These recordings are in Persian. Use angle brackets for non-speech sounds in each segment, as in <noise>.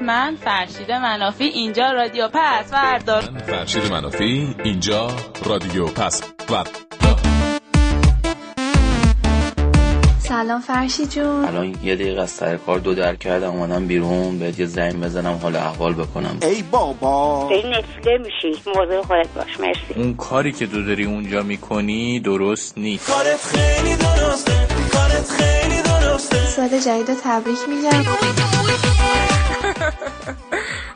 من فرشید منافی اینجا رادیو پس فردا. من فرشید منافی اینجا رادیو پس فردا. سلام فرشی جون. الان یه دقیقه از سر کار دو در کردم اومدم بیرون بهت یه زنگ بزنم حال احوال بکنم. ای بابا. داری نفله میشی موضوع خودت باش مرسی. اون کاری که تو داری اونجا می‌کنی درست نیست. کارت خیلی درسته کارت خیلی سال جدید رو تبریک میگم. <laughs>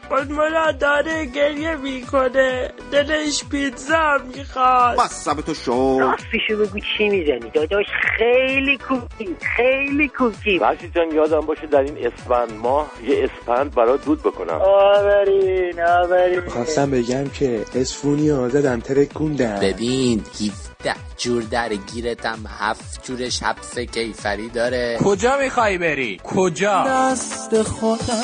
خودمالا داره گریه می‌کنه. دلش پیتزا می‌خواد. مصب تو شو راستشو بگو چی می‌زنی داداش؟ خیلی کوکی خیلی کوکی. فرشید جان یادم باشه در این اسفند ماه یه اسپند برای دود بکنم. آورین آورین. خواستم بگم که اسفونی آزادم ترکوندم. ببین 17 جور در گیرتم هفت جورش حبس کیفری داره. کجا می‌خوای بری؟ کجا؟ دست خودم.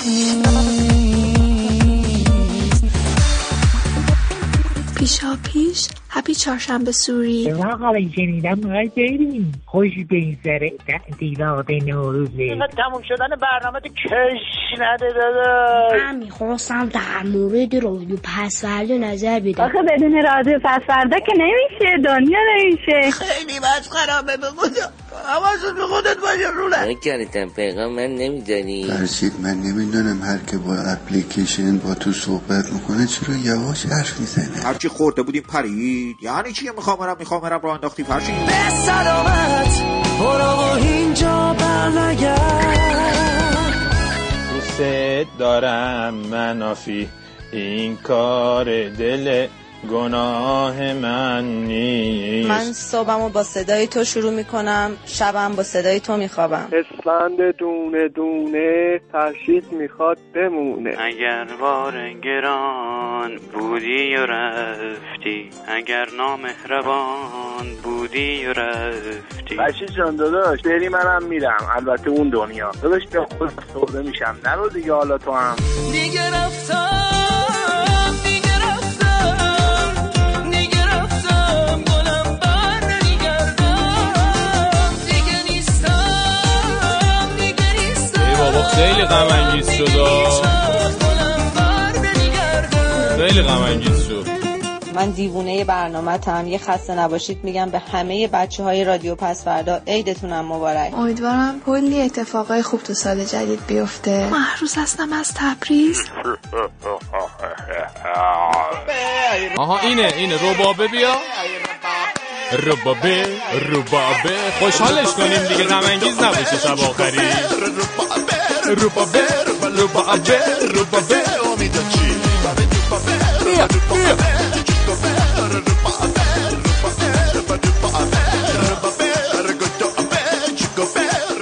پیشا پیش هپی چهارشنبه سوری آقا شنیدم می‌خوای بریم خوش بگذره تعطیلات نوروزه تموم شدن برنامه تو کش نده داداش. من می‌خواستم در مورد رادیو پسورده نظر بدم. آخه بدون رادیو پسورده که نمیشه دنیا نمیشه. خیلی بس خرابه به خدا حواست به خودت باشه روله نکردم پیغام من نمیدانی فرشید من نمی‌دونم هر که با اپلیکیشن با تو صحبت می‌کنه چرا یواش حرف می‌زنه؟ هرچی خورده بودیم پرید یعنی چی می‌خوام برم؟ می‌خوام برم راه انداختی فرشید به سلامت. برو و اینجا برنگرد. دوست دارم منافی. این کار دل گناه من نیست. من صبحمو با صدای تو شروع می‌کنم شبم با صدای تو میخوابم. اسفند دونه دونه فرشید می‌خواد بمونه. اگر بار گران بودی و رفتی اگر نامهربان بودی و رفتی. فرشید جان داداش بری منم میرم. البته اون دنیا. داداش به خود سرده میشم. نرو دیگه حالا تو هم. دیگه رفتم خیلی غم انگیز شد. خیلی غم انگیز شد. من دیوونه برنامه تم یه خسته نباشید میگم به همه بچه های رادیو پس فردا عیدتونم مبارک. امیدوارم کلی اتفاقای خوب تو سال جدید بیفته. محروس هستم از تبریز. آها اینه اینه. ربابه بیا. ربابه ربابه. خوشحالش کنیم دیگه. غم انگیز نباشه شب آخری. ربابه ربابه ربابه بیا بیا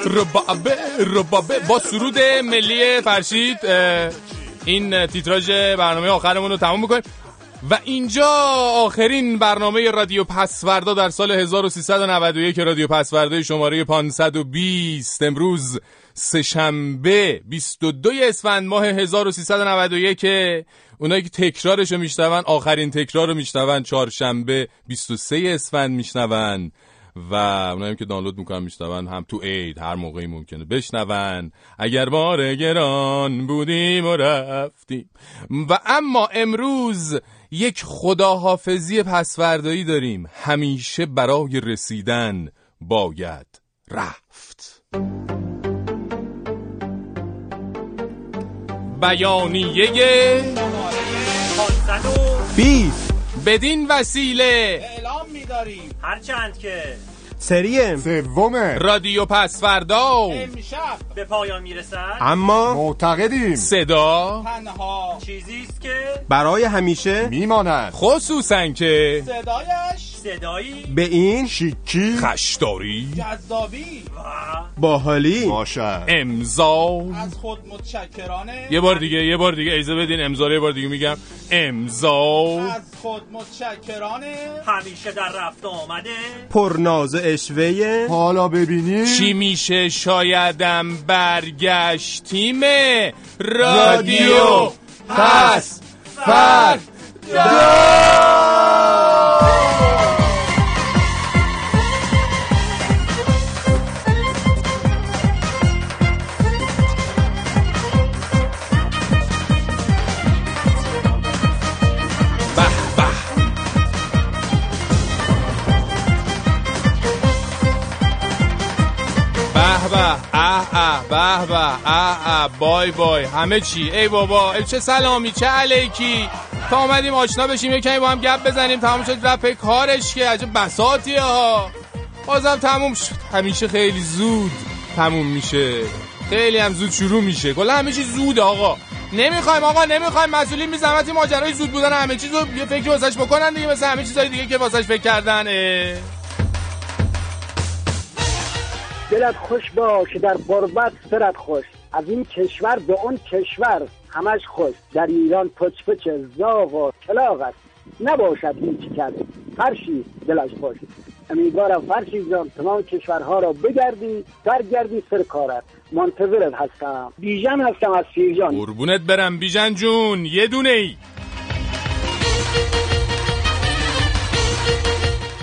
ربابه ربابه با سرود ملی فرشید این تیتراژ برنامه آخرمون رو تموم می‌کنیم. و اینجا آخرین برنامه رادیو پسوردا در سال 1391 رادیو پسوردا شماره 520 امروز سهشنبه 22 اسفند ماه 1391 اونایی که تکرارش رو میشنون آخرین تکرار رو میشنون چهارشنبه 23 اسفند میشنون. و اونایی که دانلود می‌کنن میشنون هم تو عید هر موقعی ممکنه بشنون. اگر بار گران بودیم و رفتیم. و اما امروز یک خداحافظی پسوردایی داریم. همیشه برای رسیدن باید رفت. بیانیه بیف. بدین وسیله. اعلام می‌داریم. هرچند که سری سوم. رادیو پسوردا امشب. به پایان می‌رسد. اما معتقدیم. صدا تنها چیزی است که برای همیشه میماند. خصوصا که صدایش صدایی. به این شیکی. خشداری. جذابی. باحالی. باشد امضا از خود متشکرانه. یه بار دیگه یه بار دیگه. اجازه بدین امضا یه بار دیگه میگم. امضا. از خود متشکرانه. همیشه در رفت آمده. پرناز اشوه. حالا ببینی چی میشه؟ شایدم برگشتیم. رادیو پس فرد به به. اه اه بای بای. همه چی. ای بابا. ای چه سلامی چه علیکی. تا آمدیم آشنا بشیم یه کمی با هم گپ بزنیم. تمام شد پی کارش که عجب بساطیه ها. بازم تموم شد. همیشه خیلی زود تموم میشه. خیلی هم زود شروع میشه. کلا همه چیز زود آقا. نمی‌خوایم آقا نمی‌خوایم. مسئولین این ماجرای زود بودن همه چیز رو یه فکر واسش بکنن دیگه. مثل همه چیزای دیگه که واسش فکر کردن اه. دلت خوش باش در قربت سرت خوش. از این کشور به اون کشور همش خوش. در ایران پچ پچ زاغ و کلاغ است. نباشد هیچ کس. فرشی دلش خوش. امیدوارم فرشی جان تمام کشورها را بگردی برگردی سر کارت. منتظرت هستم. بیژن هستم از سیرجان. قربونت برم بیژن جون. یه دونه ای.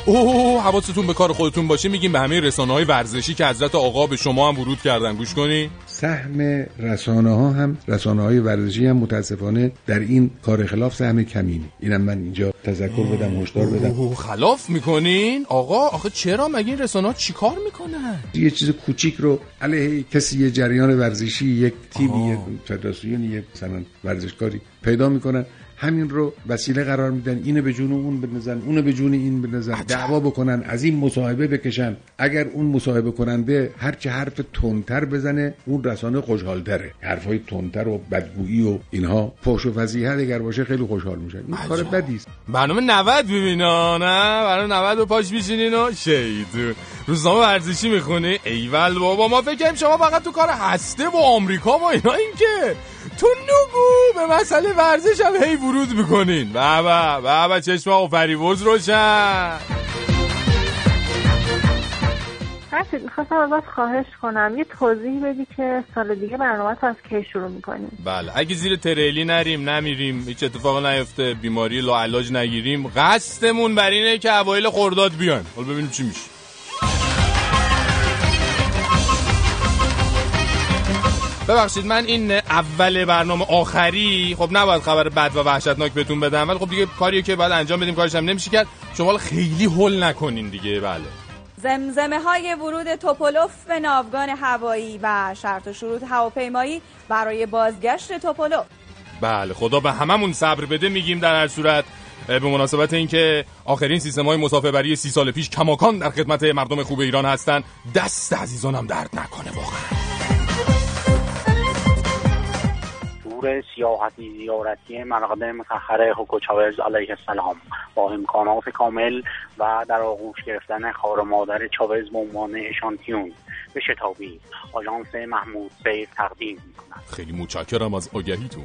اوه حواستون به کار خودتون باشه. میگیم به همه رسانه های ورزشی که حضرت آقا به شما هم ورود کردن. گوش کنی. سهم رسانه ها هم رسانه های ورزشی هم متاسفانه در این کار خلاف سهم کمینه اینم من اینجا تذکر بدم هشدار بدم. اوه خلاف می‌کنین؟ آقا آخه چرا؟ مگه این رسانه ها چیکار می‌کنن؟ یه چیز کوچیک رو علیه کسی یه جریان ورزشی یک تیمی یک فدراسیون یک مثلا ورزشکاری پیدا می‌کنن. همین رو وسیله قرار میدن. اینو به جون اون بنزن اونو به جون این بنزن دعوا بکنن از این مصاحبه بکشن. اگر اون مصاحبه کننده هر چه حرف تندتر بزنه اون رسانه خوشحالتره. حرفای تندتر و بدگویی و اینها فحش و فضیحت اگر باشه خیلی خوشحال میشن این کار بدی برنامه 90 ببینا نه؟ برنامه 90 رو پاش میشینین و شیطون روزنامه ورزشی می‌خونی؟ ایول بابا ما فکر شما فقط تو کار هسته و آمریکا و اینا این که؟ تو نگو به مسئله ورزش هم هی ورود می‌کنین. بابا بابا چشم آقا فریبرز روشن. می‌خواستم ازت خواهش کنم. یه توضیح بدی که سال دیگه برنامه از کی شروع می‌کنیم؟ بله اگه زیر تریلی نریم نمیریم هیچ اتفاق نیفته بیماری لاعلاج نگیریم. قصدمون بر اینه که اوایل خرداد بیان. حالا ببینیم چی میشه. ببخشید من این اول برنامه آخری خب نباید خبر بد و وحشتناک بهتون بدم ولی خب دیگه کاریه که باید انجام بدیم کارش هم نمیشه کرد. شما خیلی هول نکنین دیگه بله. زمزمه های ورود توپولوف به ناوگان هوایی و شرط و شروط هواپیمایی برای بازگشت توپولوف. بله خدا به هممون صبر بده میگیم در هر صورت. به مناسبت اینکه آخرین سیستم های مسافربری سی سال پیش کماکان در خدمت مردم خوب ایران هستن. دست عزیزانم درد نکنه واقعا. تور سیاحتی زیارتی مقدم مسخر هوگو چاوز علیه السلام. با امکانات کامل و در آغوش گرفتن خار مادر چاوز به عنوان اشانتیون به شتابی آژانس محمود سیر تقدیم می‌کنند خیلی متشکرم از آگهیتون.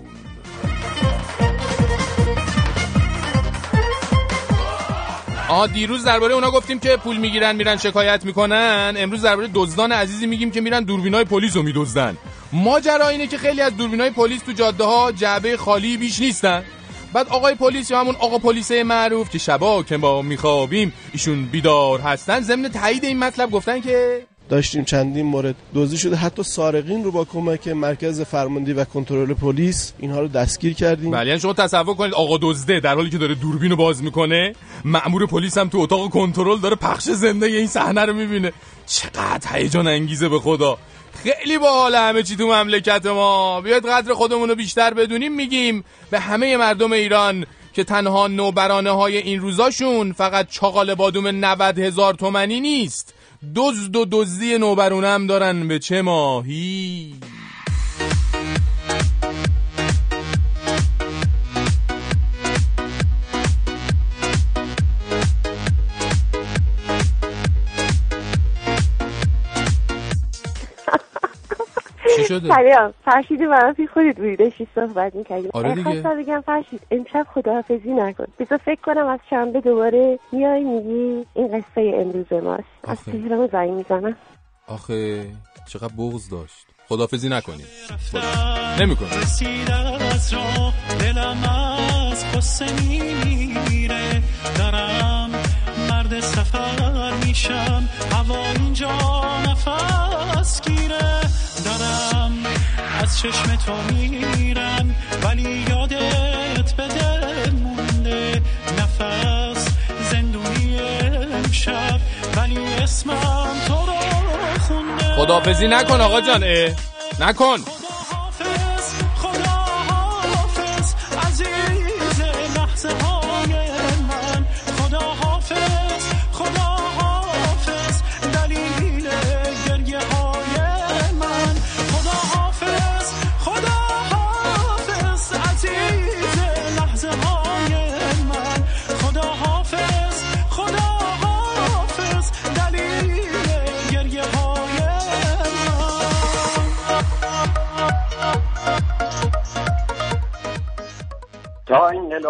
آ دیروز درباره اونا گفتیم که پول می‌گیرن میرن شکایت می‌کنن. امروز درباره دزدان عزیزی میگیم که میرن دوربینای پلیس رو میدزدن. ماجرا اینه که خیلی از دوربینای پلیس تو جاده ها جعبه خالی بیش نیستن. بعد آقای پلیس یا همون آقا پلیسه معروف که شبا که ما میخوابیم ایشون بیدار هستن. ضمن تایید این مطلب گفتن که داشتیم چندین مورد. دزدی شده حتی سارقین رو با کمک مرکز فرماندهی و کنترل پلیس اینها رو دستگیر کردیم. بله یعنی شما تصور کنید آقا دزده در حالی که داره دوربین رو باز می‌کنه مأمور پلیس هم تو اتاق کنترل داره پخش زنده این صحنه رو می‌بینه. چقدر هیجان انگیزه به خدا. خیلی باحال همه چی تو مملکت ما. بیاید قدر خودمون رو بیشتر بدونیم میگیم به همه مردم ایران که تنها نوبرانه های این روزاشون فقط چاقال بادوم 90 هزار تومنی نیست. دزد و دزدی نوبرونه هم دارن به چه ماهی؟ چی شده؟ سلام فرشید منفی خودت بودی. داشتی صحبت می‌کردیم آره دیگه. خواستم بگم فرشید امشب خداحافظی نکن. بذار فکر کنم از شنبه دوباره میای میگی این قصه امروز ماست. از. تهران زنگ می‌زنم. آخه چقدر بغض داشت. خدافزی نکنید نمی کنم رسید از راه دلم از قصه میمیره. دارم مرد سفر میشم. هوا اینجا نفس گیره. دارم از چشم تو میرم ولی یادت به دل مونده نفس. زندونی امشب ولی اسمم تو رو خونده. خداحافظی نکن آقا جان. نکن.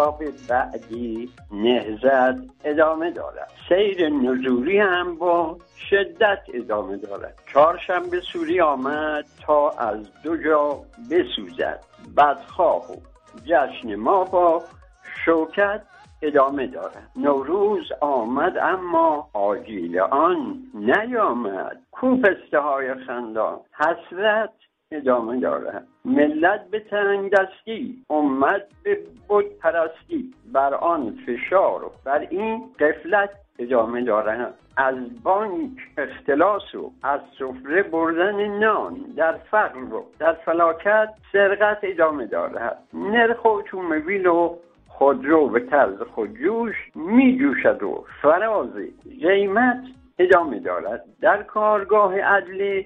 تا انقلاب بعدی نهزت ادامه دارد. سیر نزولی هم با شدت ادامه دارد. چهارشنبه سوری آمد تا از دو جا بسوزد. بدخواه و جشن ما با شوکت ادامه دارد. نوروز آمد اما آجیل آن نیامد. کو پسته های خندان حسرت ادامه دارد. ملت به تنگ دستی امت به بود پرستی بر آن فشار و بر این قفلت ادامه دارد از بانک اختلاس و از سفره بردن نان در فقر و در فلاکت سرقت ادامه دارد. نرخ اتومبیل و خودرو به طرز خودجوش می جوشد و فراز قیمت ادامه دارد. در کارگاه عدل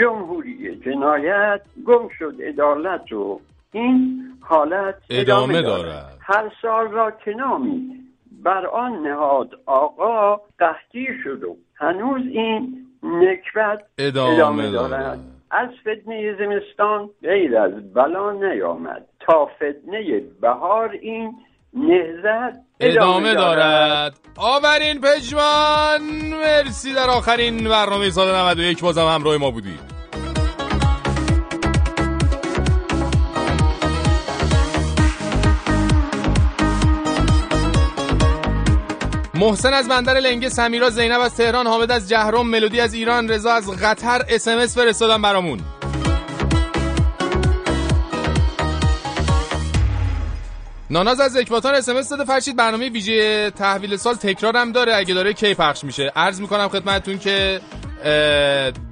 جمهوری جنایت گم شد عدالت و این حالت ادامه دارد. دارد. هر سال را که نامید بر آن نهاد آقا قحطی شد و هنوز این نکبت ادامه دارد دارد. از فتنه زمستان غیر از بلا نیامد تا فتنه بهار این نهزت ادامه دارد. آورین پژمان. مرسی در آخرین برنامه سال 91 بازم همراه ما بودی محسن از بندر لنگه سمیرا زینب از تهران حامد از جهرم ملودی از ایران رضا از قطر. اس ام اس فرستادن برامون. ناناز از اکباتان اس داده. فرشید برنامه ویژه تحویل سال تکرار هم داره. اگه داره کی پخش میشه؟ عرض می‌کنم خدمتتون که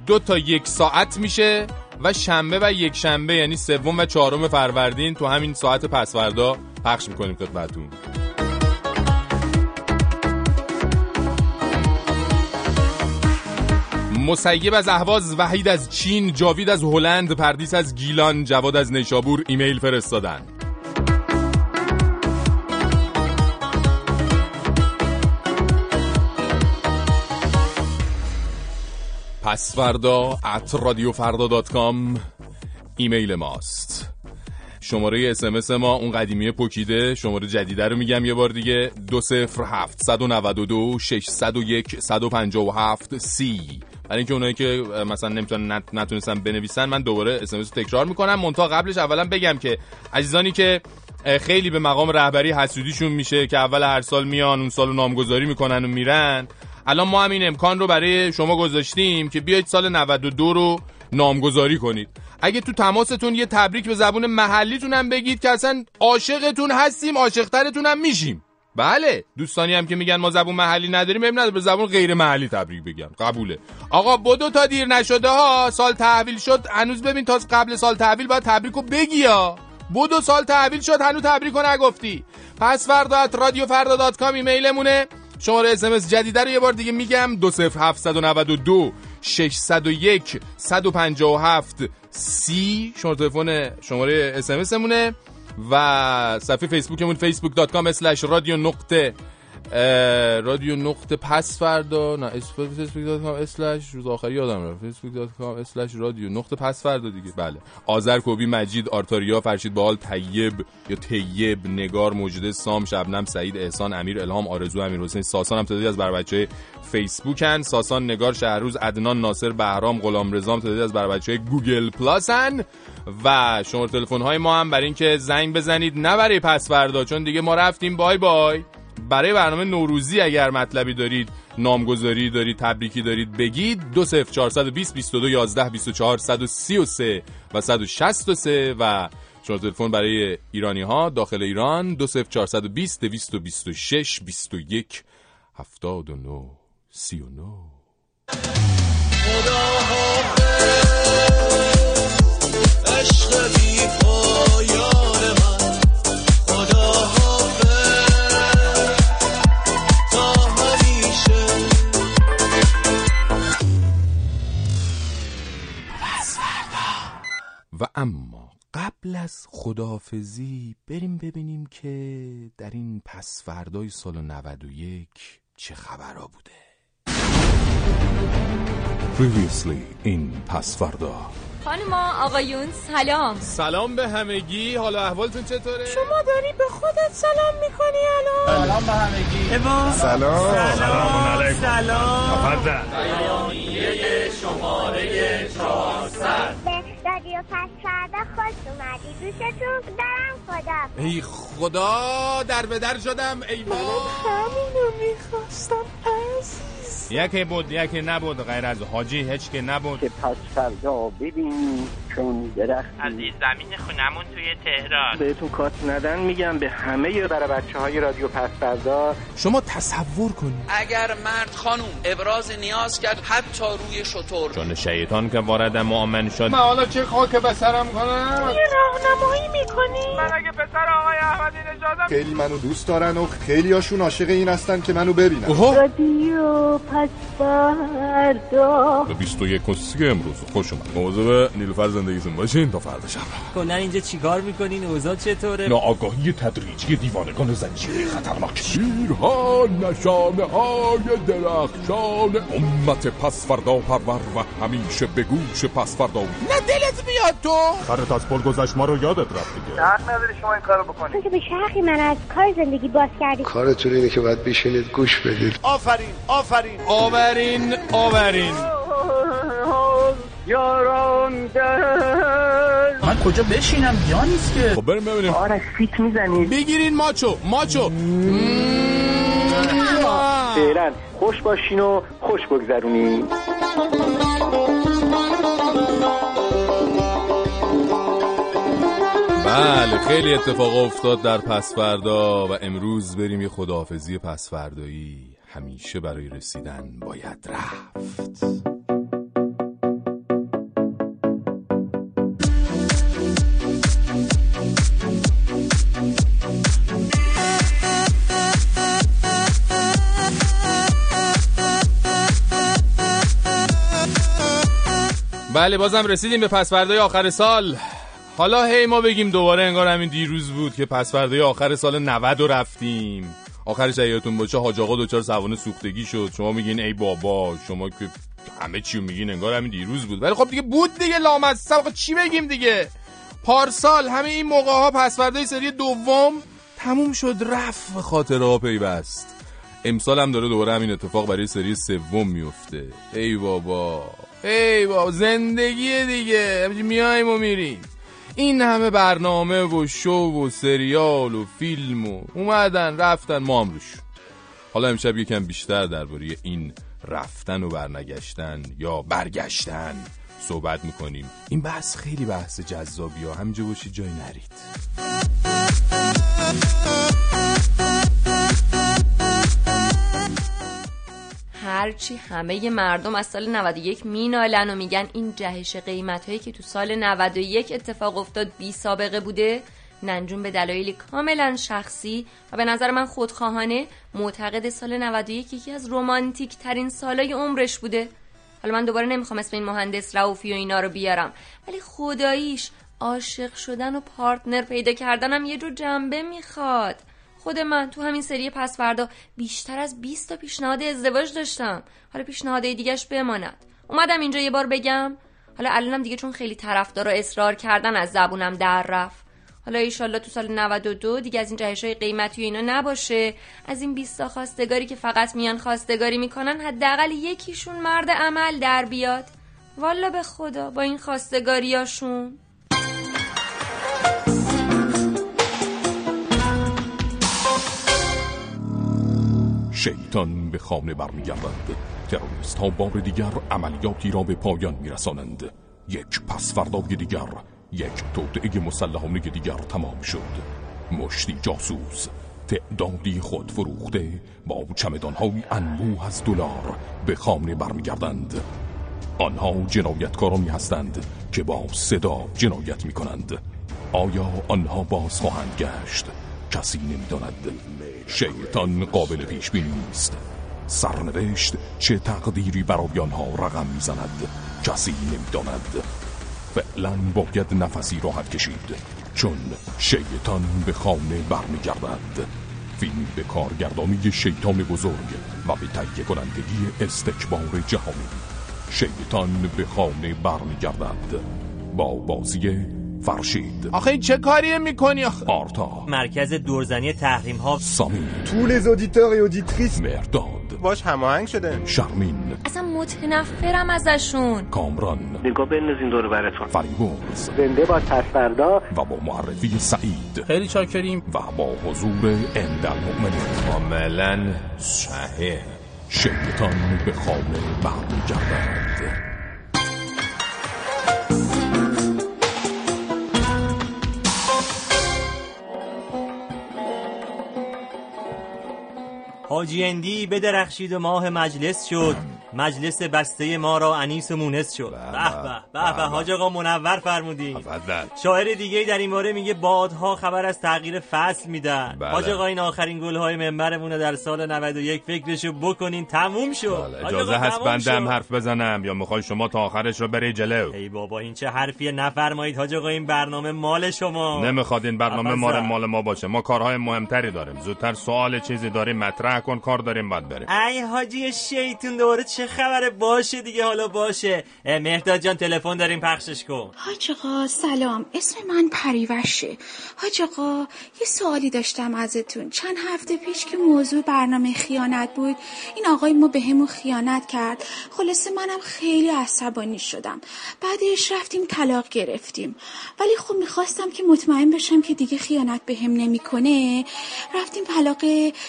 دو تا یک ساعت میشه و شنبه و یک شنبه یعنی سوم و چهارم فروردین تو همین ساعت پس فردا پخش می‌کنیم خدمتتون. مسیب از اهواز وحید از چین جاوید از هلند پردیس از گیلان جواد از نیشابور ایمیل فرستادن. پس فردا at رادیو فردا dot com ایمیل ماست. شماره اسمس ما اون قدیمی پوکیده شماره جدیده رو میگم یه بار دیگه. دو صفر هفت صد و نود و دو ششصد و یک صد و پنجاه و هفت سی. برای اینکه اونایی که مثلا نمی‌تونن نت- نتونستن بنویسن من دوباره اسمس رو تکرار می‌کنم. منتها قبلش اولا بگم که عزیزانی که خیلی به مقام رهبری حسودیشون میشه که اول هر سال میان اون سال نامگذاری می‌کنن و میرن. الان ما هم این امکان رو برای شما گذاشتیم که بیاید سال 92 رو نامگذاری کنید. اگه تو تماستون یه تبریک به زبون محلیتون هم بگید که اصلا عاشقتون هستیم عاشقترتون هم میشیم. بله دوستانی هم که میگن ما زبون محلی نداریم نداره به زبون غیر محلی تبریک بگم. قبوله. آقا بدو تا دیر نشده ها سال تحویل شد. هنوز ببین تا قبل سال تحویل باید تبریکو بگی یا بدو سال تحویل شد هنوز تبریکو نگفتی. پس فردا رادیو فردا دات کام ایمیلمونه. شماره اسمس جدیده رو یه بار دیگه میگم. 20792 601 157 سی. شماره تلفن شماره اسمس مونه و صفحه فیسبوکمون facebook.com slash رادیو نقطه رادیو نقطه پس فردا. نه اس- facebook.com slash روز آخری یادم رفت. facebook.com slash رادیو نقطه پس فردا دیگه. بله. آذر کوبی مجید آرتاریا فرشید بال طیب یا طیب نگار موجوده سام شبنم سعید احسان امیر الهام آرزو امیر حسین. ساسان هم تعدادی از بر بچه فیسبوکن. ساسان نگار شهروز عدنان ناصر بهرام غلام رضا تعدادی از بر بچه گوگل پلاسن. و شماره تلفن های ما هم برای اینکه زنگ بزنید. نه برای پس فردا چون دیگه ما رفتیم. bye bye. برای برنامه نوروزی اگر مطلبی دارید نامگذاری دارید تبریکی دارید بگید دو صفر چهارصد و بیست بیست و دو یازده بیست و چهار صد و سی و سه و صد و شصت و سه و شماره تلفن برای ایرانی ها داخل ایران دو صفر چهارصد و بیست دویست و بیست و شش بیست و یک هفتاد و نو سی و نو خدا حافظ عشق بیرون و اما قبل از خدافزی بریم ببینیم که در این پس فردای سال 91 چه خبرها بوده. Previously in پسفردا خانوما آقایون سلام. سلام به همگی. حالا احوالتون چطوره؟ شما داری به خودت سلام می‌کنی الان؟ سلام به همگی. سلام. سلام. علیکم. سلام. بیانیه شماره 400 به رادیو خوش اومدی. دوستتون دارم خدا. ای خدا در به در شدم ای بابا همینو می‌خواستم عزیز یکی بود یکی نبود غیر از حاجی هیچ که نبود. که پس فردا ببینیم چون درخت عزیز زمین خونمون توی تهران. بهتون کارت ندن میگم به همه برای بچه های رادیو پس فردا. شما تصور کنید. اگر مرد خانوم ابراز نیاز کرد حتی روی شطور. چون شیطان که وارد مؤمن شد. من حالا چه خاک به سرم کنم؟ یه راهنمایی می‌کنی؟ من اگه پسر آقای احمدی نژادم خیلی منو دوست دارن و خیلی هاشون عاشق این هستن که منو ببینن. رادیو پس فردا به 21 و سی امروز. خوش اومد. مواظب نیلوفر زندگیتون باشین تا فردا شب. کلا اینجا چیکار می‌کنین؟ اوضاع چطوره؟ ناآگاهی تدریجی دیوانگان زنجیره خطرناک. شیرها نشانه های درخشان امت پس فردا پرور و همیشه به گوش پس فردا نه دلت میاد تو؟ خرت از پل گذشت ما رو یادت رفت دیگه. حق نداری شما این کارو بکنید تو که به شرقی من از کار زندگی باز کردی کارتون اینه که باید بشینید گوش بدید. آفرین آفرین. آورین آورین. یاران دل. من کجا بشینم؟ جا نیست که. خب بریم ببینیم. آرش فیت می‌زنید. بگیرین ماچو ماچو. فعلا. خوش باشین و خوش بگذرونین. بله خیلی اتفاق افتاد در پسفردا و امروز بریم یه خداحافظی پسفردایی. همیشه برای رسیدن باید رفت. بله بازم رسیدیم به پسفردای آخر سال. حالا هی ما بگیم دوباره انگار همین دیروز بود که پسفردای آخر سال 90 رو رفتیم. آخرش یادتون باشه حاج آقا دوچار سوانه سوختگی شد. شما میگین ای بابا شما که همه چی رو میگین انگار همین دیروز بود. ولی خب دیگه بود دیگه لامصب. آقا چی بگیم دیگه؟ پارسال همه این موقع ها پسفردای سری دوم تموم شد رفت به خاطر ها پیوست. امسال هم داره دوباره همین اتفاق برای سری سوم میفته. ای بابا ای بابا زندگی دیگه. میایم و میریم. این همه برنامه و شو و سریال و فیلم و اومدن رفتن ما هم روش. حالا امشب یکم بیشتر درباره این رفتن و برنگشتن یا برگشتن صحبت می‌کنیم. این بحث خیلی بحث جذابی ها. همینجا باشید جای نرید. هرچی همه مردم از سال 91 مینالن و میگن این جهش قیمت هایی که تو سال 91 اتفاق افتاد بی سابقه بوده ننجون به دلایلی کاملا شخصی و به نظر من خودخواهانه معتقد سال 91 یکی از رومانتیک ترین سالای عمرش بوده. حالا من دوباره نمی‌خوام اسم این مهندس رعوفی و اینا رو بیارم ولی خداییش عاشق شدن و پارتنر پیدا کردنم یه جور جنبه می‌خواد. خود من تو همین سری پس فردا بیشتر از 20 تا پیشنهاد ازدواج داشتم. حالا پیشنهادهای دیگهش بماند. اومدم اینجا یه بار بگم. حالا الانم دیگه چون خیلی طرفدار و اصرار کردن از زبونم در رفت. حالا ایشالله تو سال 92 دیگه از این جهش های قیمتی و اینا نباشه. از این 20 تا خواستگاری که فقط میان خواستگاری می‌کنن حداقل یکیشون مرد عمل در بیاد. والا به خدا با این خواستگاریاشون. شیطان به خانه برمیگردد تروریست ها بار دیگر عملیاتی را به پایان میرسانند. یک پس دیگر یک توطعه مسلحانه دیگر تمام شد. مشتی جاسوس تعدادی خود فروخته با چمدانهای انبوه از دلار به خانه برمیگردند. آنها جنایتکارانی هستند که با صدا جنایت می کنند آیا آنها باز خواهند گشت؟ کسی نمی‌داند. شیطان قابل پیش بینی نیست. سرنوشت چه تقدیری برای آنها رقم می‌زند کسی نمی‌داند. فعلا باید نفسی راحت کشید چون شیطان به خانه برمیگردد. فیلم به کارگردانی شیطان بزرگ و به تهیه کنندگی استکبار جهانی. شیطان به خانه برمیگردد. با بازی فرشید. آخه این چه کاریه می‌کنی آخه؟ آرتا. مرکز دورزنی تحریم ها سامی Tous les auditeurs et auditrices. مرداد. باش هماهنگ شده. شرمین. اصلا متنفرم ازشون. کامران. نگاه بندازین دور براتون فریبرز. زنده با پسفردا و با معرفی سعید. خیلی چاکریم. و با حضور اندالمؤمنین کاملا صحیح. شیطان به خانه برمیگردد. حاجی اندی بدرخشید و ماه مجلس شد. مجلس بسته ما را انیس و مونس شد. به به به به حاج آقا منور فرمودین تفضل شاعر دیگه در این باره میگه بادها خبر از تغییر فصل میدن. بله. حاج آقا این آخرین گلهای منبرمون در سال 91 فکرشو بکنین. تموم شد. آقا، اجازه هست شد. حرف بزنم؟ یا می‌خوای شما تا آخرش رو بری جلو؟ ای بابا این چه حرفیه؟ نفرمایید حاج آقا این برنامه مال شما. نمی‌خواد این برنامه. مال مال ما باشه. ما کارهای مهمتری داریم. زودتر سوال چیزی داریم مطرح کن کار داریم بعد بریم. ای حاجی شیطون دوباره چه خبره؟ باشه دیگه حالا باشه. مهداد جان تلفن داریم پخشش کن. حاج آقا سلام. اسم من پریوشه حاج آقا یه سوالی داشتم ازتون. چند هفته پیش که موضوع برنامه خیانت بود این آقای ما به همون خیانت کرد. خلاصه منم خیلی عصبانی شدم. بعدش رفتیم طلاق گرفتیم. ولی خب می‌خواستم که مطمئن بشم که دیگه خیانت به هم نمی‌کنه. رفتیم طلاق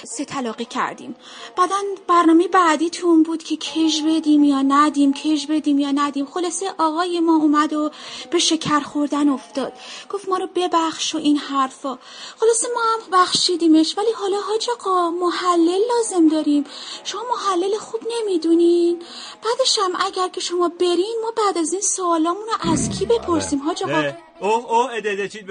سه طلاقی کردیم. بعدا برنامه بعدیتون بود که کش بدیم یا ندیم کش بدیم یا ندیم. خلاصه آقای ما اومد و به شکر خوردن افتاد. گفت ما رو ببخش و این حرفا. خلاصه ما هم بخشیدیمش ولی حالا حاج آقا محلل لازم داریم. شما محلل خوب نمی‌دونین. بعدش هم اگر که شما برین ما بعد از این سوالامون رو از کی بپرسیم حاج آقا؟ اه، اوه اوه ادده چی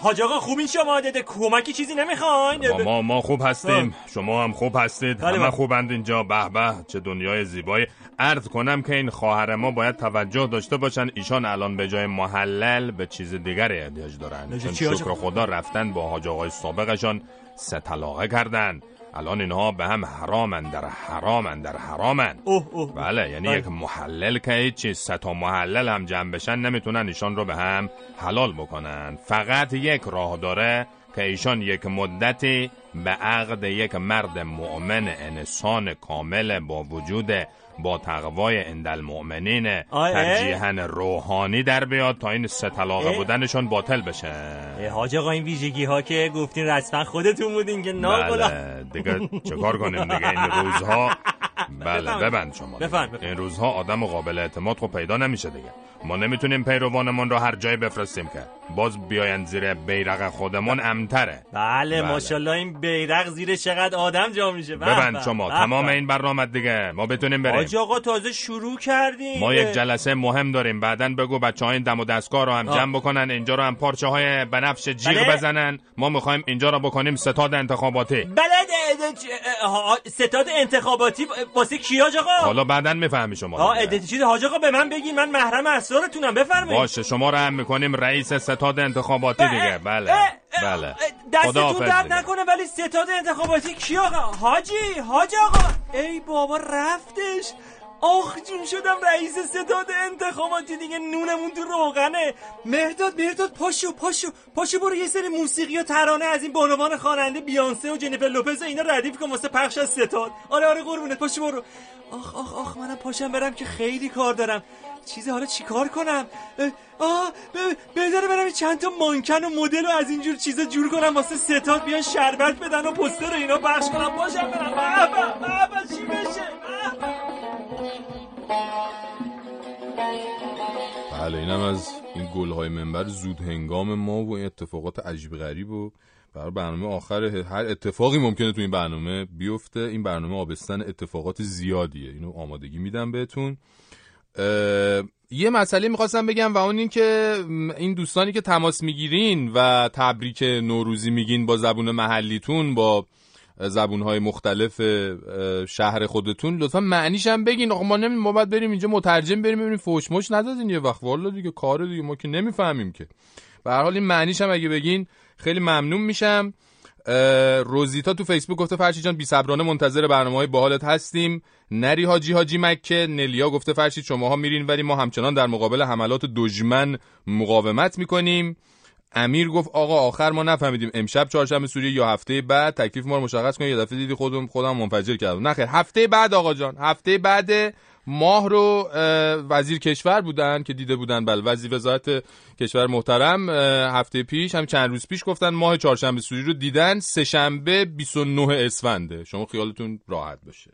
حاج آقا خوبین شما ادده کمکی چیزی نمی‌خواین؟ ما, ما خوب هستیم. شما هم خوب هستید. بله، همه بله. خوبند اینجا. به به چه دنیای زیبایی. عرض کنم که این خواهر ما باید توجه داشته باشن. ایشان الان به جای محلل به چیز دیگری احتیاج دارن. چون شکر؟ خدا رفتن با حاج آقای سابقشان. سه طلاقه کردن. الان اینها به هم حرامن در حرامن در حرامن. اوه اوه بله یعنی بله. یک محلل که هیچی سه تا محلل هم جمع بشن نمی‌تونن ایشان رو به هم حلال بکنن. فقط یک راه داره که ایشان یک مدتی به عقد یک مرد مؤمن انسان کامل با وجود با تقوای آه، اه؟ ترجیحاً روحانی در بیاد تا این سه طلاقه اه؟ بودنشان باطل بشه حاج آقا این ویژگی ها که گفتین رسما خودتون بودین که ناقلا بله دیگه چکار کنیم دیگه این روزها <laughs> بله. ببند شما. این روزها آدم قابل اعتماد خب پیدا نمیشه دیگه. ما نمی‌تونیم پیروانمون رو هر جای بفرستیم که. باز بیاین زیر بیرق خودمون امتره. بله, بله. ماشاءالله این بیرق زیر چقدر آدم جا میشه. به، ببند شما به تمام. این برنامه دیگه. ما بتونیم بریم. حاج آقا تازه شروع کردیم. ما یک جلسه مهم داریم. بعدا بگو بچه های دم و دستگاه رو هم آه. جمع بکنن. اینجا رو هم پارچه های بنفش جیغ بله. بزنن. ما می‌خوایم اینجا رو بکنیم ستاد انتخاباتی. بله. ستاد انتخاباتی واسه کی حاج آقا حالا بعدا می‌فهمی شما آه چیز حاج آقا به من بگین من محرم اسرارتونم بفرمایید. باشه شما رو هم می‌کنیم رئیس ستاد انتخاباتی دیگه. بله بله. دستتون درد. نکنه ولی ستاد انتخاباتی کی آقا؟ حاجی حاج آقا. ای بابا رفتش. آخ جون شدم رئیس ستاد انتخاباتی دیگه نونمون تو روغنه. مهداد مهداد پاشو پاشو پاشو برو یه سری موسیقی و ترانه از این بانوان خواننده بیانسه و جنیفر لوپز اینا ردیف کن واسه پخش از ستاد. آره آره قربونت پاشو برو. آخ آخ آخ منم پاشم برم که خیلی کار دارم. چیزی حالا چیکار کنم؟ آه ب- بهتره برم چند تا مانکن و مدل و از اینجور چیزا جور کنم واسه ستاد بیان شربت بدن و پستر و اینا پخش کنم. باشم برم. به به چی بشه. بله اینم از این گلهای منبر زود هنگام ما و این اتفاقات عجیب غریب و برای برنامه آخر هر اتفاقی ممکنه تو این برنامه بیفته. این برنامه آبستن اتفاقات زیادیه. اینو آمادگی میدم بهتون. یه مسئله می‌خواستم بگم و اون این که این دوستانی که تماس می‌گیرین و تبریک نوروزی میگین با زبون محلیتون با زبونهای مختلف شهر خودتون. لطفا معنیش هم بگین. آقا ما نمی ما بریم اینجا مترجم بریم ببینیم. فوش مش ندادین یه وقت. والا دیگه کار دیگه ما که نمی‌فهمیم که. به هر حال این معنیش هم اگه بگین خیلی ممنون میشم. روزیتا تو فیسبوک گفته فرشی جان بی صبرانه منتظر برنامه های باحالت هستیم. نری حاجی حاجی مکه نلیا گفته فرشید شماها میرین ولی ما همچنان در مقابل حملات دشمن مقاومت می‌کنیم. امیر گفت آقا آخر ما نفهمیدیم امشب چهارشنبه سوریه یا هفته بعد تکلیف ما رو مشخص کن یه دفعه دیدی خودم خودم منفجر کردم. نه خیر هفته بعد آقا جان. هفته بعد ماه رو وزیر کشور بودن که دیده بودن. بله وزیر وزارت کشور محترم هفته پیش هم چند روز پیش گفتن ماه چهارشنبه سوری رو دیدن سه شنبه 29 اسفنده. شما خیالتون راحت باشه.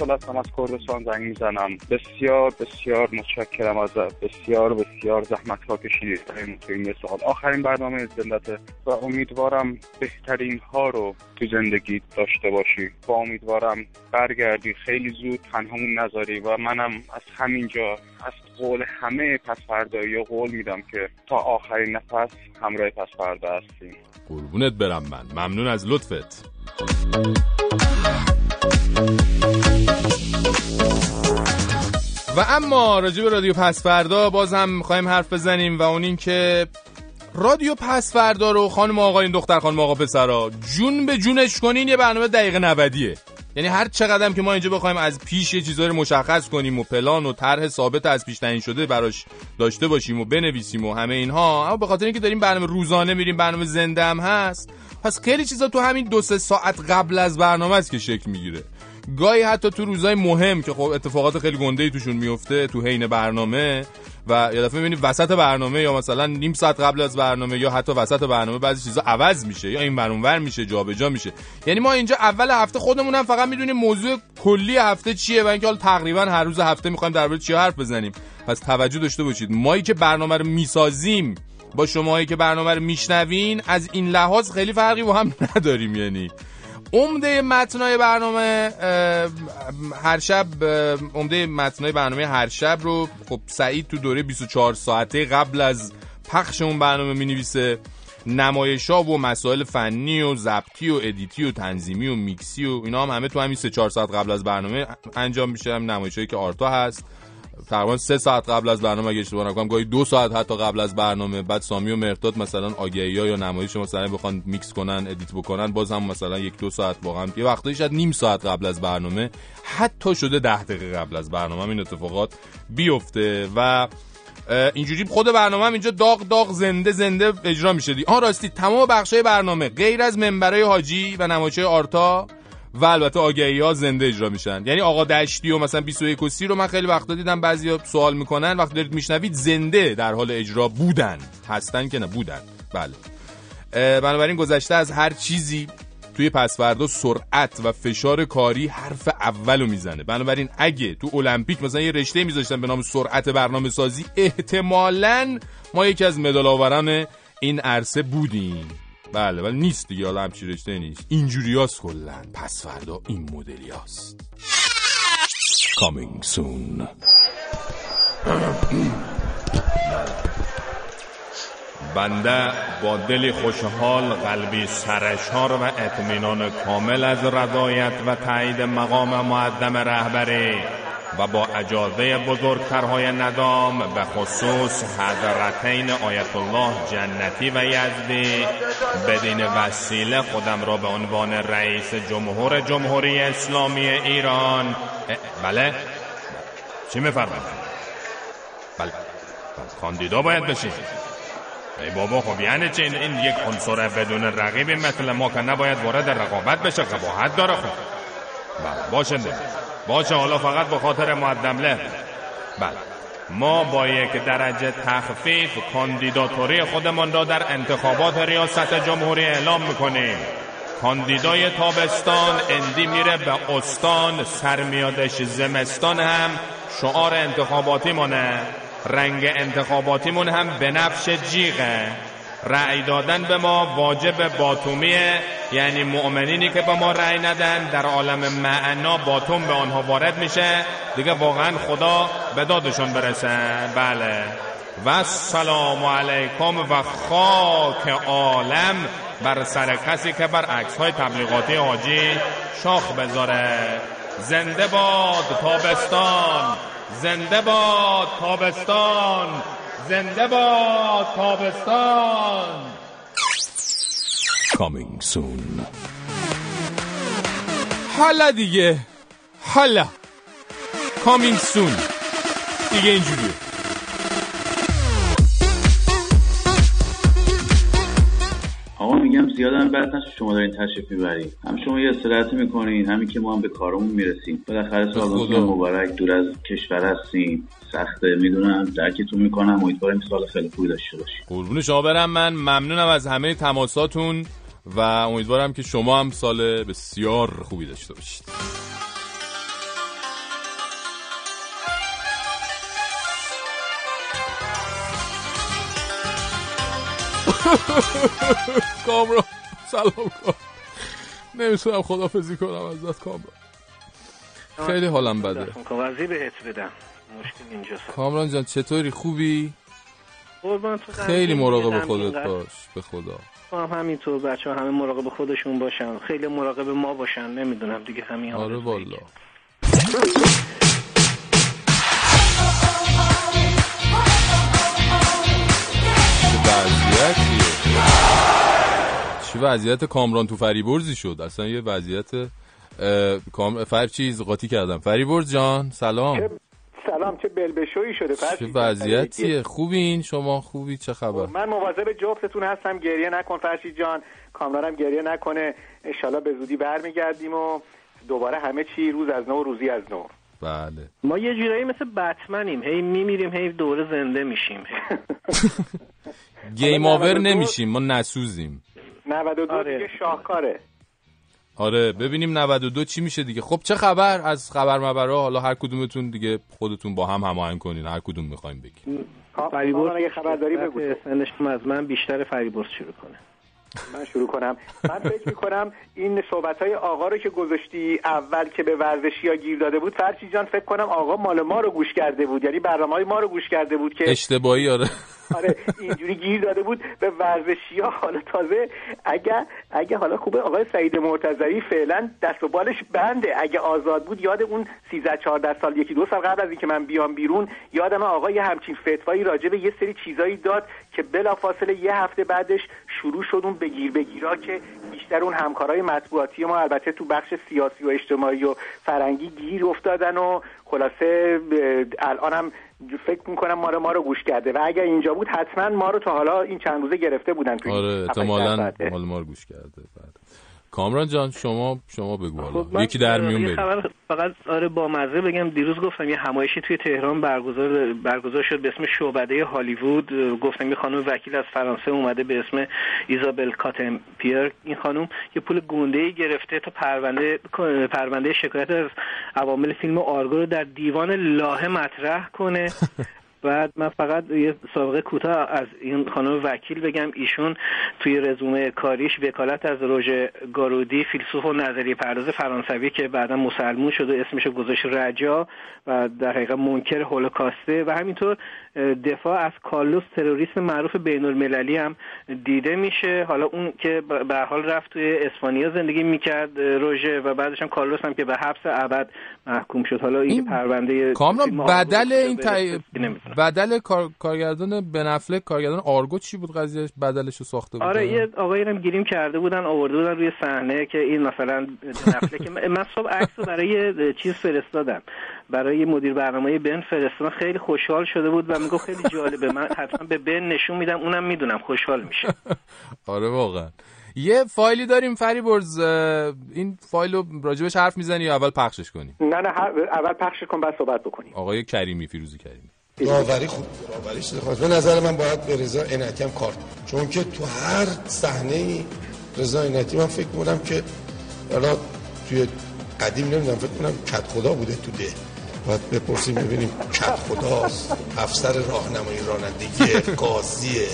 مارشال هستم از کردستان زنگ می‌زنم. بسیار بسیار متشکرم از بسیار بسیار زحمت ها کشیدید. برای این سال آخرین برنامه زندته و امیدوارم بهترین ها رو تو زندگی داشته باشی. و امیدوارم برگردی خیلی زود تنهامون نذاری و منم از همینجا از قول همه پس فردایی قول میدم که تا آخرین نفس همراه پس فردا هستیم. قربونت برم من. ممنون از لطفت. و اما راجع به رادیو پس فردا باز هم می‌خوایم حرف بزنیم و اون این که رادیو پس فردا رو خانم آقایون دختر خانم آقا پسرا جون به جونش کنین یه برنامه دقیقه 90 یعنی هر چقدر که ما اینجا بخوایم از پیش یه رو مشخص کنیم و پلان و طرح ثابت از پیش تعیین شده براش داشته باشیم و بنویسیم و همه اینها اما به خاطر اینکه داریم برنامه روزانه میریم برنامه زنده هم هست پس خیلی چیزا تو همین دو سه ساعت قبل از برنامه است که شکل می‌گیره. گاهی حتی تو روزای مهم که خب اتفاقات خیلی گنده ای توشون میفته تو حین برنامه و یه دفعه می‌بینی وسط برنامه یا مثلا نیم ساعت قبل از برنامه یا حتی وسط برنامه بعضی چیزا عوض میشه یا این برونور میشه جابجا میشه. یعنی ما اینجا اول هفته خودمون هم فقط می‌دونیم موضوع کلی هفته چیه و اینکه حالا تقریبا هر روز هفته می‌خوایم درباره چی حرف بزنیم. پس توجه داشته باشید. مایی که برنامه رو می‌سازیم با شماهایی که برنامه رو میشنوین از این لحاظ خیلی فرقی با هم <laughs> نداریم یعنی. عمده متنای برنامه هر شب عمده متنای برنامه هر شب رو خب سعید تو دوره 24 ساعته قبل از پخش اون برنامه می نویسه نمایش ها و مسائل فنی و ضبطی و edit ی و تنظیمی و میکسی و اینا هم همه تو همین 3 4 ساعت قبل از برنامه انجام میشه. هم نمایشایی که آرتا هست. تقریبا سه ساعت قبل از برنامه اگه اشتباه نکنم گاهی دو ساعت حتی قبل از برنامه. بعد سامی و مرتاد مثلا آگهی یا نمایش مثلا بخوان میکس کنن edit بکنن باز هم مثلا یک دو ساعت واقعا یه وقتایی شاید نیم ساعت قبل از برنامه. حتی شده ده دقیقه قبل از برنامه این اتفاقات بیفته و اینجوری خود برنامه هم اینجا داغ داغ زنده زنده اجرا میشه دی آن راستی تمام بخشای برنامه غیر از منبرای حاجی و نمایش آرتا و البته آگهی ها زنده اجرا میشن. یعنی آقا دشتی و مثلا 21 و 30 رو من خیلی وقتا دیدم بعضیا سوال می‌کنن وقتی دارید میشنوید زنده در حال اجرا بودن. هستن که نه بودن. بله. بنابراین گذشته از هر چیزی توی پسوردا سرعت و فشار کاری حرف اولو می‌زنه. بنابراین اگه تو المپیک مثلا یه رشته میذاشتن به نام سرعت برنامه سازی احتمالاً ما یکی از مدال آوران این عرصه بودیم. بله ولی نیست دیگه حالا همچی رشته نیست. اینجوریاست کلا. پس فردا این مدلیاست Coming soon. بنده با دل خوشحال قلبی سرشار و اطمینان کامل از رضایت و تایید مقام معدم رهبری و با اجازه بزرگترهای ندام به خصوص حضرتین آیت الله جنتی و یزدی بدین وسیله خودم را به عنوان رئیس جمهور جمهوری اسلامی ایران بله. چی میفرمایید؟ بله. کاندیدا باید بشید ای بابا خب یعنی چی؟ این, یک عنصر بدون رقیبی مثل ما که نباید وارد رقابت بشه قباحت داره خب. بله باشه. باشه حالا فقط به خاطر مقدم له بله. ما با یک درجه تخفیف کاندیداتوری خودمان را در انتخابات ریاست جمهوری اعلام می‌کنیم. کاندیدای تابستان اندی میره به استان سرمیادش زمستان هم شعار انتخاباتی مونه رنگ انتخاباتیمون هم بنفش جیغه. رأی دادن به ما واجب باتومیه یعنی مؤمنینی که به ما رأی ندن در عالم معنا باتوم به آنها وارد میشه. دیگه واقعا خدا به دادشون برسه. بله. و سلام علیکم و خاک عالم بر سر کسی که بر عکس های تبلیغاتی حاجی شاخ بذاره. زنده باد تابستان. زنده باد تابستان. زنده باد تابستان. Coming soon. حالا دیگه حالا. کامینگ سون دیگه اینجوریه. میگم زیادم بد نشه شما دارین تشریف می‌برید هم شما یه استراحتی می‌کنین همین که ما هم به کارمون می‌رسیم. بالاخره سال. مبارک دور از کشور هستیم سخته می‌دونم درکتون می‌کنم. امیدوارم سال خیلی خوبی داشته باشیم قربون شما برم من. ممنونم از همه تماساتون و امیدوارم که شما هم سال بسیار خوبی داشته باشید. <laughs> کامران سلام کن. نمی‌تونم خدافزی کنم ازت کامران. خیلی حالم بده. کاغذی بهت بدم. مشکل اینجاست. کامران جان چطوری؟ خوبی؟ خیلی مراقب خودت. باش به خدا. هم همینطور بچه همه مراقب خودشون باشن. خیلی مراقب ما باشن نمی‌دونم دیگه همین آره والا. چه وضعیتیه چه وضعیت کامران تو فریبرزی شد؟ اصلا یه وضعیت اه،. فر چیز قاطی کردم. فریبرز جان سلام. سلام چه بلبشویی شده چه وضعیتیه؟ خوبین؟ شما خوبی؟ چه خبر؟ من مواظب جفتتون هستم. گریه نکن فرشید جان. کامرانم گریه نکنه. انشالله به زودی برمیگردیم و دوباره همه چی روز از نو روزی از نو. بله. ما یه جورایی مثل بتمنیم. هی میمیریم هی دوره زنده میشیم. <laughs> گیم آور 92 نمیشیم ما نسوزیم. 92 آره. دیگه شاهکاره. آره ببینیم 92 چی میشه دیگه. خب چه خبر؟ از خبر مبرا حالا هر کدومتون دیگه خودتون با هم هماهنگ کنین هر کدوم می‌خوایم بگیم. کامران اگه خبر داری بگو سنش از من بیشتر فریبرز شروع کنه. من شروع کنم. من فکر می‌کنم این صحبت های آقا رو که گذاشتی اول که به ورزشی ها گیر داده بود فرشی جان فکر کنم آقا مال ما رو گوش کرده بود. یعنی برنامه های ما رو گوش کرده بود که اشتباهی آره. آره اینجوری گیر داده بود به ورزشی ها. حالا تازه اگه اگه حالا خوبه آقای سعید مرتضوی فعلا دست و بالش بنده. اگه آزاد بود یاد اون 13 14 سال یکی دو سال قبل از اینکه من بیام بیرون یادم آقا یه همچین فتوایی راجع به یه سری چیزایی داد که بلافاصله یه هفته بعدش شروع شد اون بگیر بگیرا که بیشتر اون همکارای مطبوعاتی ما البته تو بخش سیاسی و اجتماعی و فرنگی گیر افتادن و خلاصه الانم فکر می‌کنم ما رو ما رو گوش کرده. و اگر اینجا بود حتما ما رو تا حالا این چند روزه گرفته بودن توی آره احتمالاً ما رو گوش کرده. کامران جان شما شما بگو حالا. خب یکی در میون بگو خبر فقط آره با مزه بگم. دیروز گفتم یه همایشی توی تهران برگزار برگزار شد به اسم شعبده هالیوود. گفتم یه خانم وکیل از فرانسه اومده به اسم ایزابل کاتن پیر این خانم یه پول گنده ای گرفته تا پرونده پرونده شکایت از عوامل فیلم آرگو رو در دیوان لاهه مطرح کنه. <laughs> بعد من فقط یه سابقه کوتاه از این خانم وکیل بگم ایشون توی رزومه کاریش وکالت از روژه گارودی فیلسوف و نظریه پرداز فرانسوی که بعدا مسلمون شد و اسمش گذاشت رجا و در حقیقت منکر هولوکاسته و همینطور دفاع از کارلوس تروریست معروف بین المللی هم دیده میشه حالا اون که به حال رفت توی اسپانیا زندگی می‌کرد روژه و بعدش هم کارلوس هم که به حبس ابد محکوم شد حالا این پرونده کامران بدل این. نمی‌دونم. بدل کار... کارگردان بنفلک کارگردان آرگو چی بود قضیهش بدلش رو ساخته بود آره یه آقایی هم گیریم کرده بودن آورده بودن روی صحنه که این مثلا نفله که من صبح عکس رو برای یه چیز فرستادم. برای مدیر برنامه بن فرستادم. خیلی خوشحال شده بود و می‌گفت خیلی جالبه. من حتما به بن نشون میدم. اونم می‌دونم خوشحال میشه. <laughs> آره واقعا. یه فایلی داریم فریبرز. این فایل رو راجبش حرف می‌زنی یا اول پخشش کنیم؟ نه نه اول پخش کن بعد صحبت بکنیم. آقای کریمی فیروزی کریمی. داوری خوب داوری شده خواست به نظر من باید به رضا عنایتی هم کار. چون که تو هر صحنه ای رضا عنایتی من فکر می‌کنم که حالا توی قدیم نمی‌دونم فکر کنم کت خدا بوده تو ده. باید بپرسیم ببینیم کت خداست افسر راهنمایی رانندگی <laughs> قاضیه.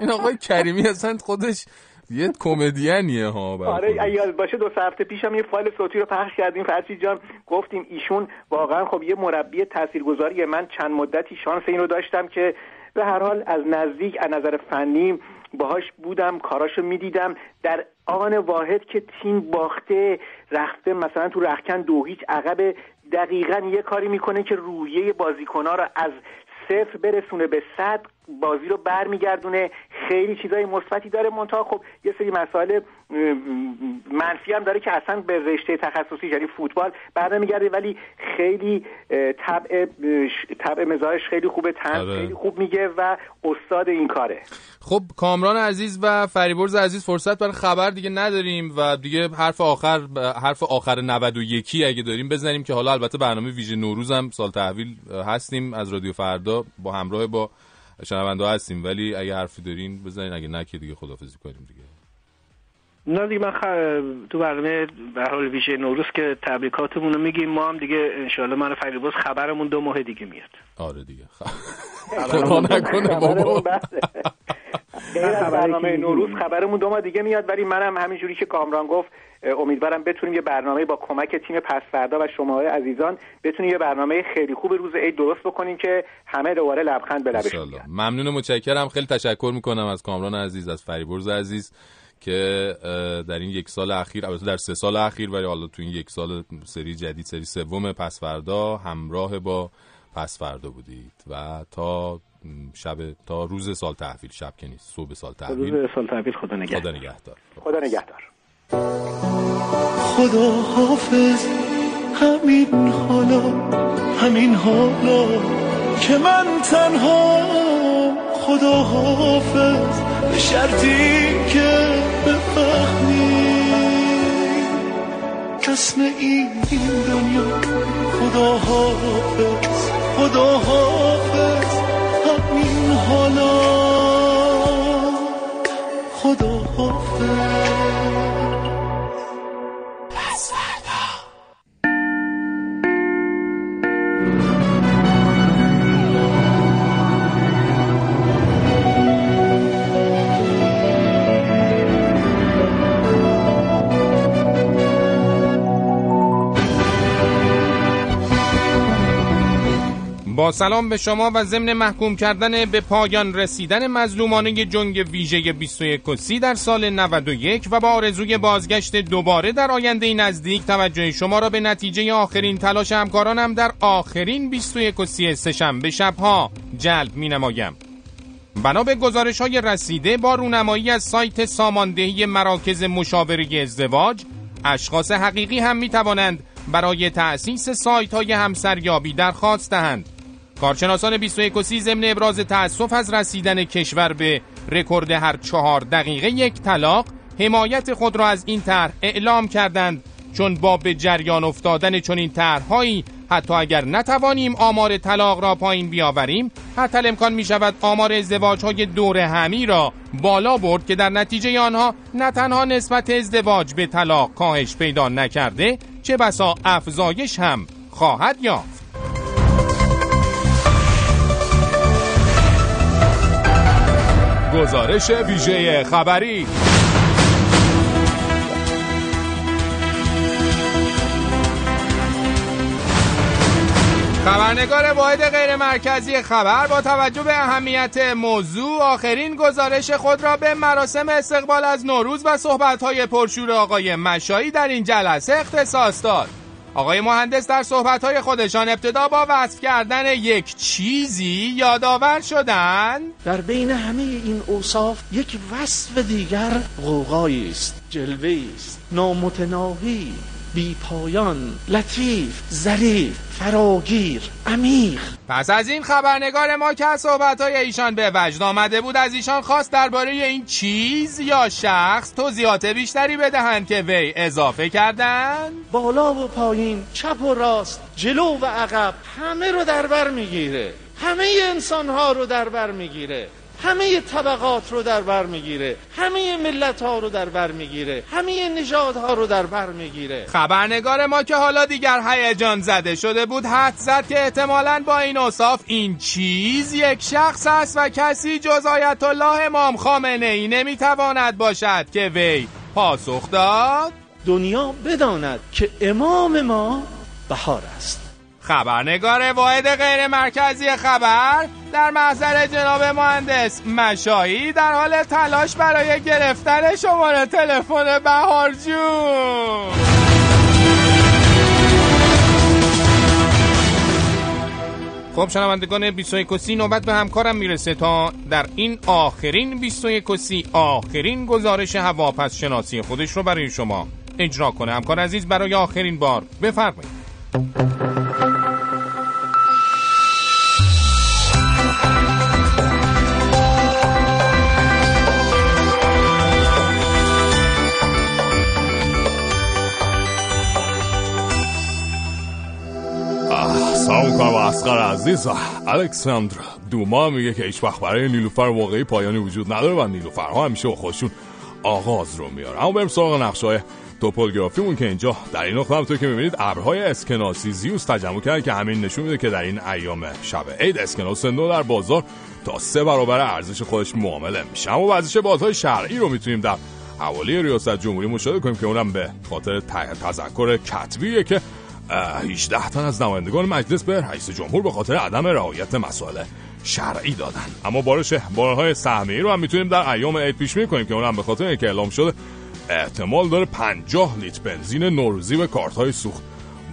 این آقای کریمی اصلا خودش یه کمدینیه ها آره یاد باشه دو سه هفته پیش هم یه فایل صوتی رو پخش کردیم. فرشید جان گفتیم ایشون واقعا خب یه مربی تاثیرگذاریه من چند مدتی شانس این رو داشتم که به هر حال از نزدیک از نظر فنی باهاش بودم کاراشو می‌دیدم. در آن واحد که تیم باخته رفته مثلا تو رخکن دو هیچ عقب دقیقا یه کاری می‌کنه که روحیه بازیکنها رو از صفر برسونه به صد. بازی رو برمیگردونه. خیلی چیزای مثبتی داره منتها. خب یه سری مسائل منفی هم داره که اصلا به رشته تخصصی یعنی فوتبال برنمیگرده ولی خیلی طبع طبع مزاجش خیلی خوبه. تن آره. خیلی خوب میگه و استاد این کاره. خب کامران عزیز و فریبرز عزیز فرصت برای خبر دیگه نداریم و دیگه حرف آخر حرف آخر 91 اگه داریم بزنیم که حالا البته برنامه ویژه نوروز هم سال تحویل هستیم از رادیو فردا با همراه با شنونده هستیم ولی اگه حرفی دارین بزنین اگه نه که دیگه خدافظی کنیم دیگه. نه دیگه من خ... تو برنامه به حال ویژه نوروز که تبریکاتمون رو میگیم ما هم دیگه انشالله من و فریبرز خبرمون دو ماه دیگه میاد. آره دیگه. خدا نکنه بابا. برنامه نوروز. خبرمون دو ماه دیگه میاد ولی منم همینجوری که کامران گفت امیدوارم بتونیم یه برنامه با کمک تیم پسفردا و شما عزیزان بتونیم یه برنامه خیلی خوب روز عید درست بکنیم که همه دوباره لبخند به انشالله. ممنون و متشکرم خیلی تشکر می‌کنم از کامران عزیز از فریبرز عزیز که در این یک سال اخیر البته در سه سال اخیر ولی حالا تو این یک سال سری جدید سری سوم پس فردا همراه با پس فردا بودید و تا شب تا روز سال تحویل شب که نیست صبح سال تحویل. روز سال تحویل خدا نگهدار. خدا نگهدار. خدا نگهدار. خدا حافظ همین حالا همین حالا که من تنها خدا حافظ به شرطی که بفهمی. کس این دنیا خدا حافظ خدا حافظ. با سلام به شما و ضمن محکوم کردن به پایان رسیدن مظلومانه جنگ ویژه 21 و 30 در سال 91 و با آرزوی بازگشت دوباره در آینده نزدیک توجه شما را به نتیجه آخرین تلاش همکارانم در آخرین 21 و 30 سهشنبه شبها جلب می نمایم. بنا به گزارش های رسیده با رونمایی از سایت ساماندهی مراکز مشاوره ازدواج اشخاص حقیقی هم می توانند برای تأسیس سایت های همسریابی درخواست دهند کارشناسان 21 و 30 ضمن ابراز تأسف از رسیدن کشور به رکورد هر چهار دقیقه یک طلاق حمایت خود را از این طرح اعلام کردند. چون با به جریان افتادن چنین طرحهایی حتی اگر نتوانیم آمار طلاق را پایین بیاوریم حتی امکان می شود آمار ازدواج های دور همی را بالا برد که در نتیجه آنها نه تنها نسبت ازدواج به طلاق کاهش پیدا نکرده چه بسا افزایش هم خواهد یافت. گزارش ویژه خبری خبرنگار واحد غیر مرکزی خبر با توجه به اهمیت موضوع آخرین گزارش خود را به مراسم استقبال از نوروز و صحبت‌های پرشور آقای مشایی در این جلسه اختصاص داد. آقای مهندس در صحبت‌های خودشان ابتدا با وصف کردن یک چیزی یادآور شدند در بین همه این اوصاف یک وصف دیگر غوغایی است جلوه است نامتناهی. بی پایان لطیف ظریف فراگیر عمیق. پس از این خبرنگار ما که از صحبت‌های ایشان به وجد آمده بود از ایشان خواست درباره این چیز یا شخص توضیحات بیشتری بدهند که وی اضافه کردند. بالا و پایین چپ و راست جلو و عقب همه رو در بر می‌گیره. همه انسان ها رو در بر می‌گیره. همه طبقات رو در بر می‌گیره. همه ملت ها رو در بر می‌گیره. همه نژادها رو در بر می‌گیره. خبرنگار ما که حالا دیگر هیجان زده شده بود حد زد که احتمالاً با این اوصاف این چیز یک شخص است و کسی جز آیت الله امام خامنه ای نمی‌تواند باشد که وی پاسخ داد. دنیا بداند که امام ما بهار است. خبرنگار واحد غیر مرکزی خبر در محضر جناب مهندس مشایی در حال تلاش برای گرفتن شماره تلفن بهار جون. خب شنوندگان 21 کسی نوبت به همکارم می‌رسه تا در این آخرین 21 کسی آخرین گزارش هواپس شناسی خودش رو برای شما اجرا کنه. همکار عزیز برای آخرین بار بفرمایید. سلام کنم اسقر عزیز. الکساندر دوما میگه که هیچ وقت برای نیلوفر واقعی پایانی وجود نداره و نیلوفرها همیشه با خودشون آغاز رو میاره اما بریم سراغ نقشه های توپولگرافیمون که اینجا در این نقطه همونطور که می‌بینید ابرهای اسکناسی زیوس تجمع کرد که همین نشون میده که در این ایام شب عید اسکناس نو در بازار تا سه برابر ارزش خودش معامله میشه. اما ورزش بازهای شرعی رو می‌تونیم در حوالی ریاست جمهوری مشاهده کنیم که اونم به خاطر تذکر کتبیه که 18 تن از نمایندگان مجلس به رئیس جمهور به خاطر عدم رعایت مسائل شرعی دادن. اما بارش بارهای سهمی رو هم می‌تونیم در ایام عید پیش بینی کنیم که اونم به خاطر اینکه اعلام شده احتمال داره 50 لیتر بنزین نوروزی به کارت های سوخت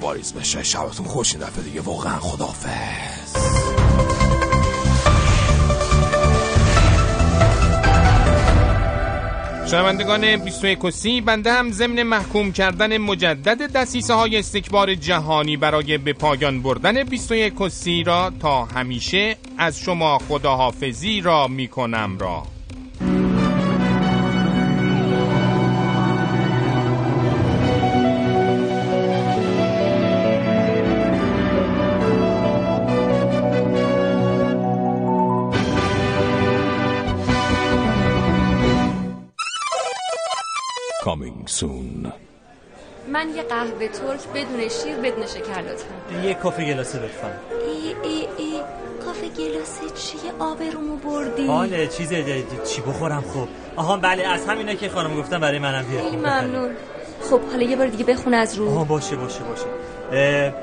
واریز بشه. شبتون خوش این دفعه دیگه. واقعا خدافظ شنوندگان 21 کسی بنده هم ضمن محکوم کردن مجدد دسیسه های استکبار جهانی برای به پایان بردن 21 کسی را تا همیشه از شما خداحافظی را می کنم را من یه قهوه ترک بدون شیر بدون شکر لطفا. یه کافی گلاسه لطفا. ای ای ای کافه گلاسه چیه آبرومو بردی. حاله چیز چی بخورم خب. آها بله از همینا که خانم گفتم برای منم بیار خیلی ممنون. خب حالا یه بار دیگه بخون از رو. آها باشه باشه باشه. اه، اه،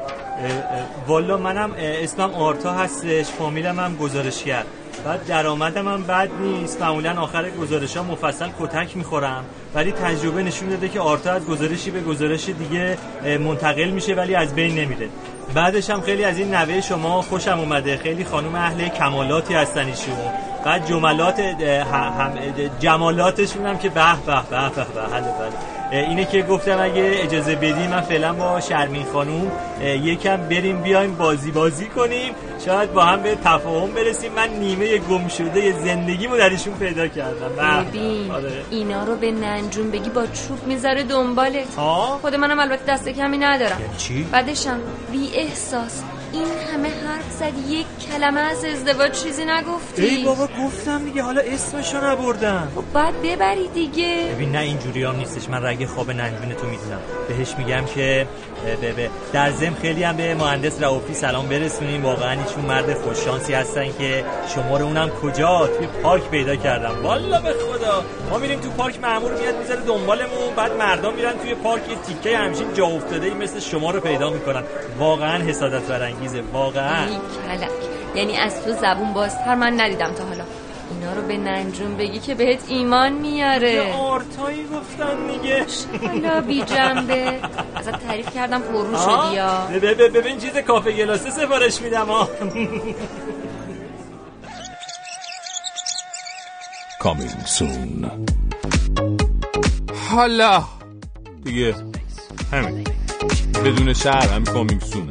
اه، والا منم اسمم آرتا هستش فامیلم هم گزارشگر. بعد درآمدم هم بد نیست. معمولا آخر گزارش ها مفصل کتک می‌خورم. ولی تجربه نشون داده که آرتا از گزارشی به گزارش دیگه منتقل میشه ولی از بین نمیره. بعدش هم خیلی از این نوه شما خوشم اومده. خیلی خانم اهل کمالاتی هستن ایشون. بعد جملات جمالاتشون هم که به به به به بله بله. اینه که گفتم اگه اجازه بدی من فعلا با شرمین خانوم یکم بریم بیایم بازی بازی کنیم شاید با هم به تفاهم برسیم من نیمه گم شده زندگیمو در ایشون پیدا کردم به. ببین آره. اینا رو به ننجون بگی با چوب می‌ذاره دنبالت؟ خود منم البته دست کمی ندارم چی؟ بعدشم بی احساس این همه حرف زدی یک کلمه از ازدواج چیزی نگفتی. ای بابا گفتم دیگه حالا اسمشو نبردم. خب باید ببری دیگه. ببین نه اینجوری هم نیستش. من رگ خواب ننجون تو می‌دونم. بهش میگم که به به در ضمن خیلی هم به مهندس رئوفی سلام برسونیم. واقعا ایشون مرد خوششانسی هستن که شما رو اونم کجا؟ توی پارک پیدا کردم. والا به ما میریم تو پارک مامور میاد می‌ذاره دنبالمون. بعد مردم میرن توی پارک یه تیکه همچین جا افتاده ای مثل شما رو پیدا می‌کنن. واقعا حسادت برانگیزه واقعا. کلک. یعنی از تو زبون بازتر من ندیدم تا حالا. اینا رو به ننجون بگی که بهت ایمان میاره. یه آرتایی گفتن دیگه. حالا بی جنبه. ازت تعریف کردم پررو آه، شدی یا ببین چیز کافه گلاسه سفارش میدم Coming soon. حالا. دیگه همین. بدون شهر هم کامینگ سونه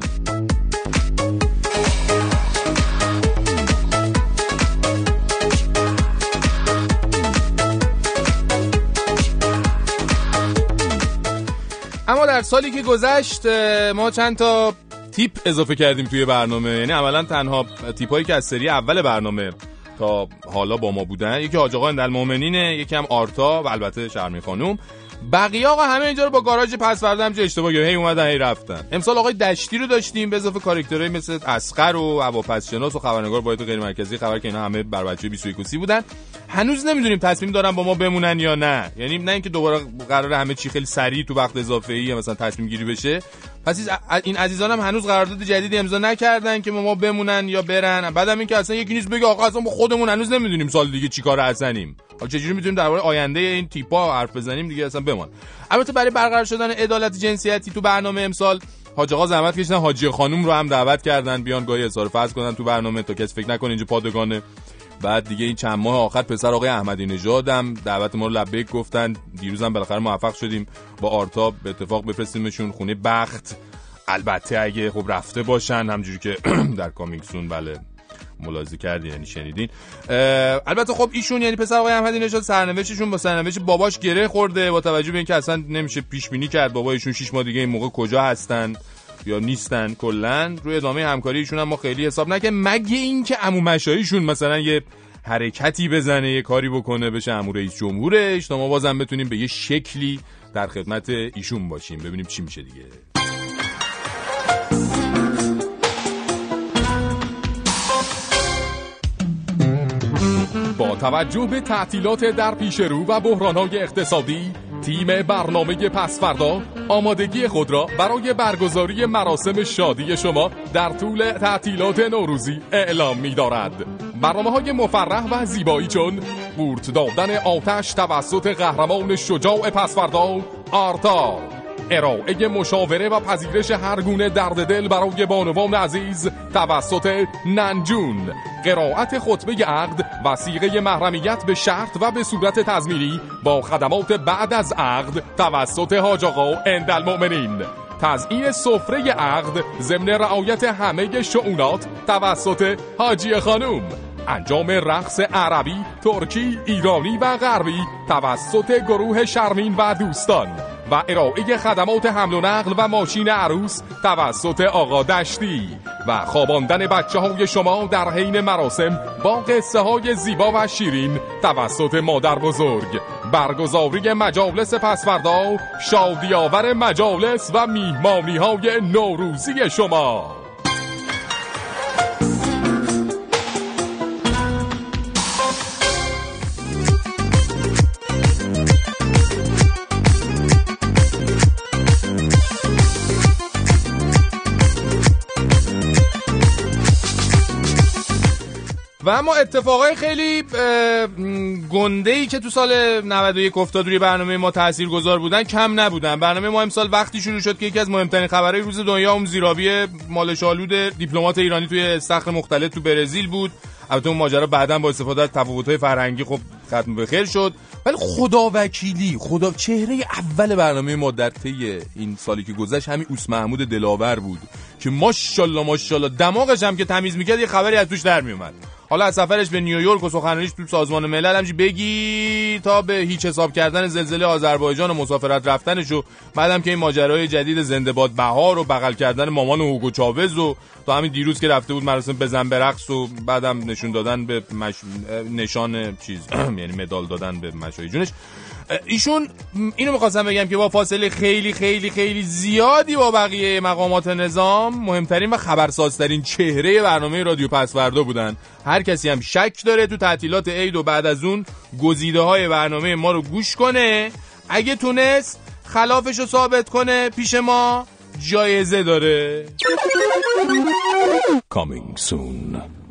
اما در سالی که گذشت ما چند تا تیپ اضافه کردیم توی برنامه. یعنی عملا تنها تیپ هایی که از سری اول برنامه تا حالا با ما بودن. یکی حاج آقا المؤمنینه یکی هم آرتا و البته شرمی خانوم بقیه آقا همه اینجا رو با گاراژ پس فردا چه اشتباه هی اومدن هی رفتن. امسال آقای دشتی رو داشتیم به اضافه کاراکترهای مثل اسقر و هواپس شناس و خبرنگار باید غیر مرکزی خبر که اینا همه بر بچه 21 سی بودن. هنوز نمی‌دونیم تصمیم دارن با ما بمونن یا نه. یعنی نه اینکه دوباره قرار همه چی خیلی سریع تو وقت اضافه ای مثلا تصمیم گیری بشه. پس این عزیزان هم هنوز قرارداد جدیدی امضا نکردن که ما بمونن یا برن. بعدم اینکه اصلا یکی نیست بگه آقا اصلا خودمون هنوز نمی‌دونیم سال دیگه چیکار هستنیم چجوری می‌تونیم درباره آینده این تیپا حرف بزنیم دیگه؟ اصلا بمان. البته برای برقرار شدن عدالت جنسیتی تو برنامه امسال حاج آقا زحمت کشیدن حاجی خانم رو هم دعوت کردن بیان گاهی اظهار فضل کنن تو برنامه تا کسی فکر نکنه اینجا پادگانه. بعد دیگه این چند ماه آخر پسر آقای احمدی نژادم دعوت ما رو لبیک گفتن. دیروزم بالاخره موفق شدیم با آرتا به اتفاق بفرستیمشون. خونه بخت. البته اگه خب رفته باشن همجوری که <clears throat> در کامیکسون بله. ملاحظه کردین یعنی شنیدین. البته خب ایشون یعنی پسر آقای احمدی نژاد سرنوشتشون با سرنوشت باباش گره خورده با توجه به اینکه اصلا نمیشه پیش بینی کرد بابایشون 6 ماه دیگه این موقع کجا هستن یا نیستن کلا. روی ادامه همکاری ایشون هم ما خیلی حساب نکرد مگه اینکه عمو مشاییشون مثلا یه حرکتی بزنه یه کاری بکنه بشه عمو رئیس جمهورش؟ تا ما بازم بتونیم به یه شکلی در خدمت ایشون باشیم. ببینیم چی میشه دیگه. با توجه به تعطیلات در پیش رو و بحرانهای اقتصادی تیم برنامه پسفردا آمادگی خود را برای برگزاری مراسم شادی شما در طول تعطیلات نوروزی اعلام می دارد برنامه های مفرح و زیبایی چون بورت دادن آتش توسط قهرمان شجاع پسفردا آرتا. ارائه مشاوره و پذیرش هر گونه درد دل برای بانوان عزیز توسط ننجون. قرائت خطبه عقد و سیغه محرمیت به شرط و به صورت تضمینی با خدمات بعد از عقد توسط حاج آقا اند المؤمنین تزیین سفره عقد ضمن رعایت همه شعونات توسط حاجی خانوم انجام رقص عربی، ترکی، ایرانی و غربی توسط گروه شرمین و دوستان. و ارائه خدمات حمل و نقل و ماشین عروس توسط آقا دشتی و خواباندن بچه های شما در حین مراسم با قصه های زیبا و شیرین توسط مادر بزرگ. برگزاری مجالس پسوردا شادیاور مجالس و میهمانی های نوروزی شما. و اما اتفاقای خیلی گنده ای که تو سال 91 افتاد روی برنامه ما تأثیر گذار بودن کم نبودن. برنامه ما امسال وقتی شروع شد که یکی از مهمترین خبرهای روز دنیا اون زیرابی مالشالود دیپلمات ایرانی توی استخر مختلف تو برزیل بود. البته اون ماجرا بعدا با استفاده از تفاوت‌های فرهنگی خب ختم به خیر شد. ولی خدا وکیلی خدا چهره اول برنامه ما در طی این سالی که گذشت همین اوس محمود دلاور بود که ماشاءالله ماشاءالله دماغش هم که تمیز می‌کرد یه خبری از توش در میومد. حالا از سفرش به نیویورک و سخنرانیش تو سازمان ملل همچی بگی تا به هیچ حساب کردن زلزله آذربایجان و مسافرت رفتنش و بعدم که این ماجرای جدید زنده باد بهار و بغل کردن مامان هوگو چاوز و تا همین دیروز که رفته بود مراسم بزن برقص و بعدم نشون دادن به مش... نشان چیز <clears throat> یعنی مدال دادن به مشای جونش ایشون اینو می‌خواستم بگم که با فاصله خیلی خیلی خیلی زیادی با بقیه مقامات نظام مهمترین و خبرسازترین چهره برنامه رادیو پسوردا بودن. هر کسی هم شک داره تو تعطیلات عید و بعد از اون گزیده های برنامه ما رو گوش کنه. اگه تونست خلافش رو ثابت کنه پیش ما جایزه داره. Coming soon.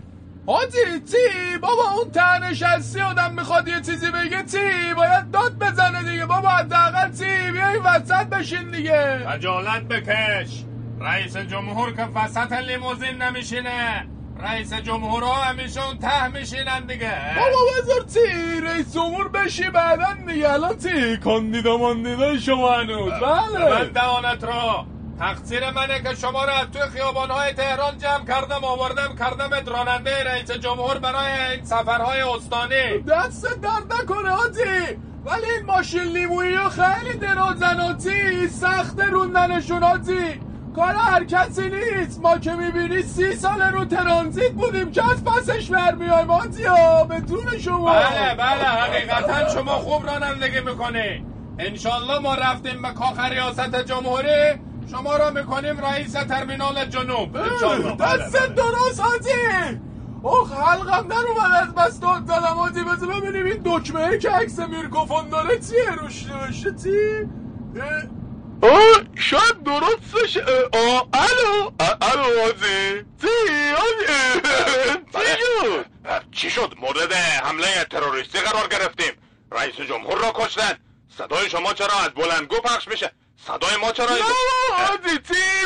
آجی چی؟ بابا اون تنشستی آدم می‌خواد یه چیزی بگه چی؟ باید داد بزنه دیگه. بابا حداقل چی؟ بیا این وسط بشین دیگه. خجالت بکش. رئیس جمهور که وسط لیموزین نمیشینه. رئیس جمهورها همیشه اون ته میشینن دیگه. بابا بذار چی؟ رئیس جمهور بشی بعدا دیگه. الان چی؟ کاندیدا ماندیدا شما هنوز. بله. من دهانت را تقصیر منه که شما رو از توی خیابانهای تهران جمع کردم آوردم کردم راننده رئیس جمهور برای این سفرهای استانی. دست درد نکنه آجی. ولی این ماشین لیمویی ها خیلی درازن آجی. سخت روندنشون آجی. کار هر کسی نیست. ما که می‌بینی سی سال رو ترانزیت بودیم که از پسش برمیایم آتیا بدون شما. بله بله حقیقتا شما خوب رانندگی می‌کنی. انشالله ما رفتیم به کاخ ریاست جمهوری. شما را می‌کنیم رئیس ترمینال جنوب. بله، دست بله. درست حاجی. اوه حلقم در اومد از بس داد زدم حاجی بذار ببینیم. این دکمه که عکس میرکوفون داره چیه؟ روش نوشته چی؟ آه شاید درستش آه الو. الو آزی چی آزی چی شد؟ چی شد؟ مورد حمله تروریستی قرار گرفتیم. رئیس جمهور را کشتن. صدای شما چرا از بلندگو پخش میشه؟ صدای ما چرا نه آزی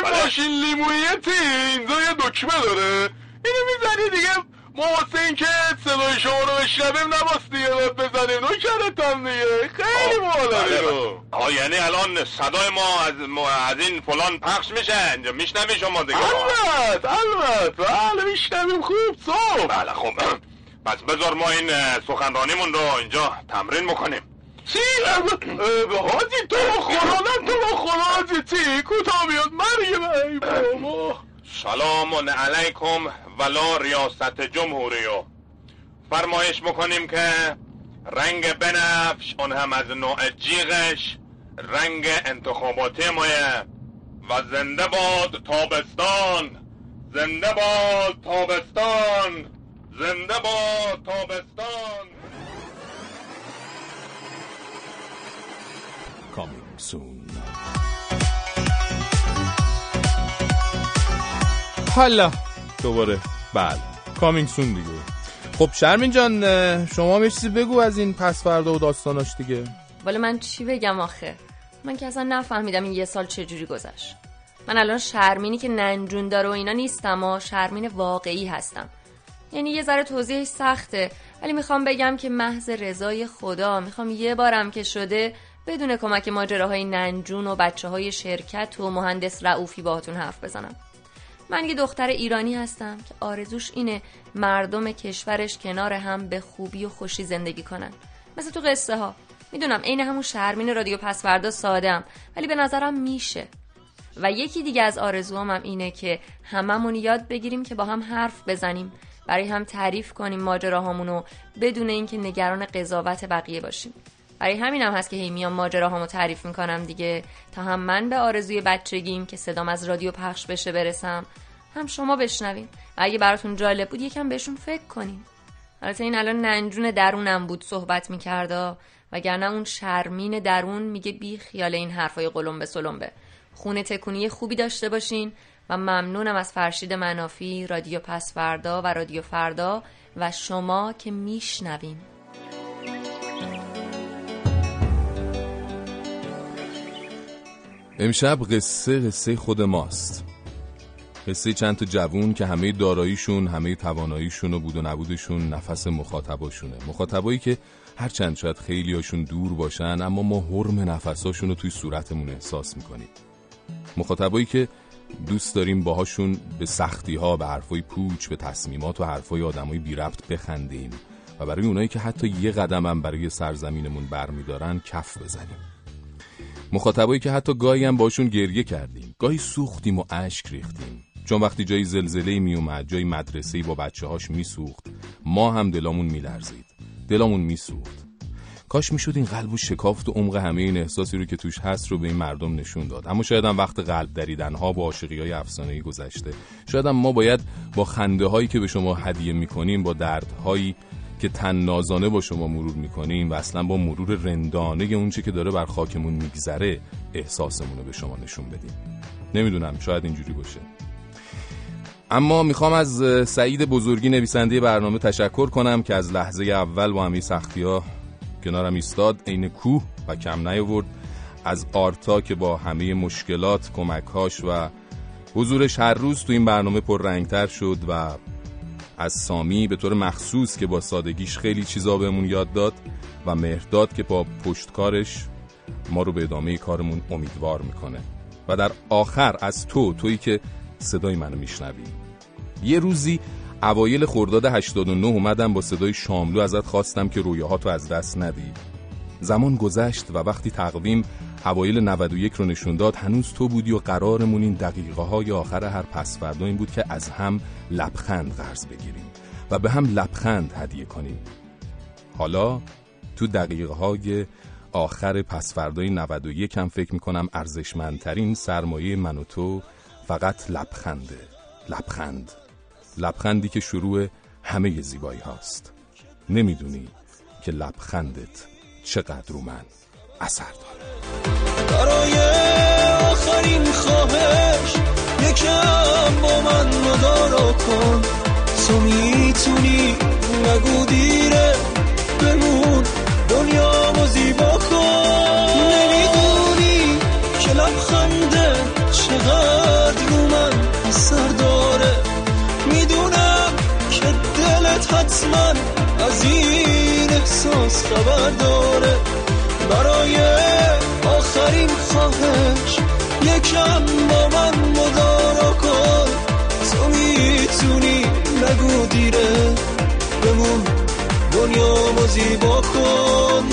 بله. ماشین لیمویه چی اینجا یه دکمه داره. اینو می‌زنی دیگه. ما واسه این که صدای شما رو بشنویم نباست دیگه بزنیم نوکرتم دیگه. خیلی بالا بله، اینو آه یعنی الان صدای ما از, ما از این فلان پخش میشه. اینجا میشنوی شما دیگه. البته البته. بله میشنویم. خوب صبح. بله خب. <clears throat> پس بذار ما این سخنرانیمون رو اینجا تمرین می‌کنیم چی؟ حاجی تو با خدا نه تو با خدا حاجی چی؟ کوتاه بیاد مریم ای بابا. سلام علیکم ولا ریاست جمهوریو. فرمایش می‌کنیم که رنگ بنفش اون هم از نوع جیغش رنگ انتخاباتی مایه و زنده باد تابستان زنده باد تابستان زنده باد تابستان Coming soon. حالا. دوباره. بله. کامینگ سون دیگه. خب شرمین جان شما هم یه چیزی بگو از این پس فردا و داستاناش دیگه. والا من چی بگم آخه؟ من که اصلا نفهمیدم این یه سال چجوری گذشت. من الان شرمینی که ننجون داره و اینا نیستم و شرمین واقعی هستم. یعنی یه ذره توضیحش سخته ولی می‌خوام بگم که محض رضای خدا می‌خوام یه بارم که شده بدون کمک ماجراهای ننجون و بچه های شرکت و مهندس رعوفی باهاتون حرف بزنم. من یه دختر ایرانی هستم که آرزوش اینه مردم کشورش کنار هم به خوبی و خوشی زندگی کنن. مثل تو قصه ها می‌دونم عین همون شرمین رادیو پسوردا سادم ولی به نظرم میشه. و یکی دیگه از آرزوهام هم اینه که هممون یاد بگیریم که با هم حرف بزنیم برای هم تعریف کنیم ماجراهامونو بدون اینکه نگران قضاوت بقیه باشیم. برای همینم هم هست که هی میام ماجراهامو تعریف می‌کنم دیگه. تا هم من به آرزوی بچگیم که صدام از رادیو پخش بشه برسم هم شما بشنوین و اگه براتون جالب بود یکم بهشون فکر کنین البته این الان ننجون درونم بود صحبت می‌کرده وگرنه اون شرمین درون میگه بی خیال این حرفای قلمبه سلمبه. خونه تکونی خوبی داشته باشین و ممنونم از فرشید منافی رادیو پس فردا و رادیو فردا و شما که میشنوین. امشب قصه قصه خود ماست. قصه چند تا جوون که همه داراییشون همه تواناییشون و بود و نبودشون نفس مخاطباشونه. مخاطبایی که هرچند شاید خیلی هاشون دور باشن اما ما حرم نفساشون رو توی صورتمون احساس می‌کنیم. مخاطبایی که دوست داریم باهاشون به سختی ها به حرفای پوچ به تصمیمات و حرفای آدمای بی ربط بخندیم. و برای اونایی که حتی یه قدم هم برای سرزمینمون برمیدارن کف بزنیم. مخاطبایی که حتی گاهی هم باشون گریه کردیم. گاهی سوختیم و اشک ریختیم. چون وقتی جایی زلزله می اومد جایی مدرسه با بچه هاش می ما هم دلامون می لرزید دلامون می سوخت کاش می‌شد این قلب و شکافت و عمق همه این احساسی رو که توش هست رو به این مردم نشون داد. اما شاید هم وقت قلب دریدن ها با عاشقی های افسانه‌ای گذشته. شاید هم ما باید با خنده هایی که به شما هدیه می‌کنیم با دردهایی که تنازانه با شما مرور می‌کنیم و اصلا با مرور رندانه اونچه که داره بر خاکمون میگذره احساسمون رو به شما نشون بدیم. نمی‌دونم شاید اینجوری باشه. اما می‌خوام از سعید بزرگی نویسنده برنامه تشکر کنم که از لحظه اول با همه سختی ها کنارم ایستاد عین کوه و کم نیاورد. از آرتا که با همه مشکلات کمکهاش و حضورش هر روز تو این برنامه پر رنگتر شد و از سامی به طور مخصوص که با سادگیش خیلی چیزا بهمون یاد داد و مهرداد که با پشتکارش ما رو به ادامه کارمون امیدوار می‌کنه. و در آخر از تو تویی که صدای منو میشنوی. یه روزی اوایل خرداد 89 اومدم با صدای شاملو ازت خواستم که رویاهاتو از دست ندی. زمان گذشت و وقتی تقویم اوایل 91 رو نشون داد هنوز تو بودی و قرارمون این دقیقه های آخر هر پسفردا این بود که از هم لبخند قرض بگیریم و به هم لبخند هدیه کنیم. حالا تو دقیقه های آخر پسفردای 91 هم فکر می‌کنم ارزشمندترین سرمایه من و تو فقط لبخنده. لبخند. لبخندی که شروع همه زیبایی هاست. نمی‌دونی که لبخندت چقدر رو من اثر داره. برای آخرین خواهش یکم با من مدارا کن. تو می‌تونی نگو دیره بمون دنیا زیبا کن. نمی‌دونی که لبخنده چقدر رو من اثر داره. می‌دونم که دلت حتما احساس خبر داره. برای آخرین خواهش یکم با من مدارا کن. تو می‌تونی نگو دیره. بمون دنیا زیبا کن.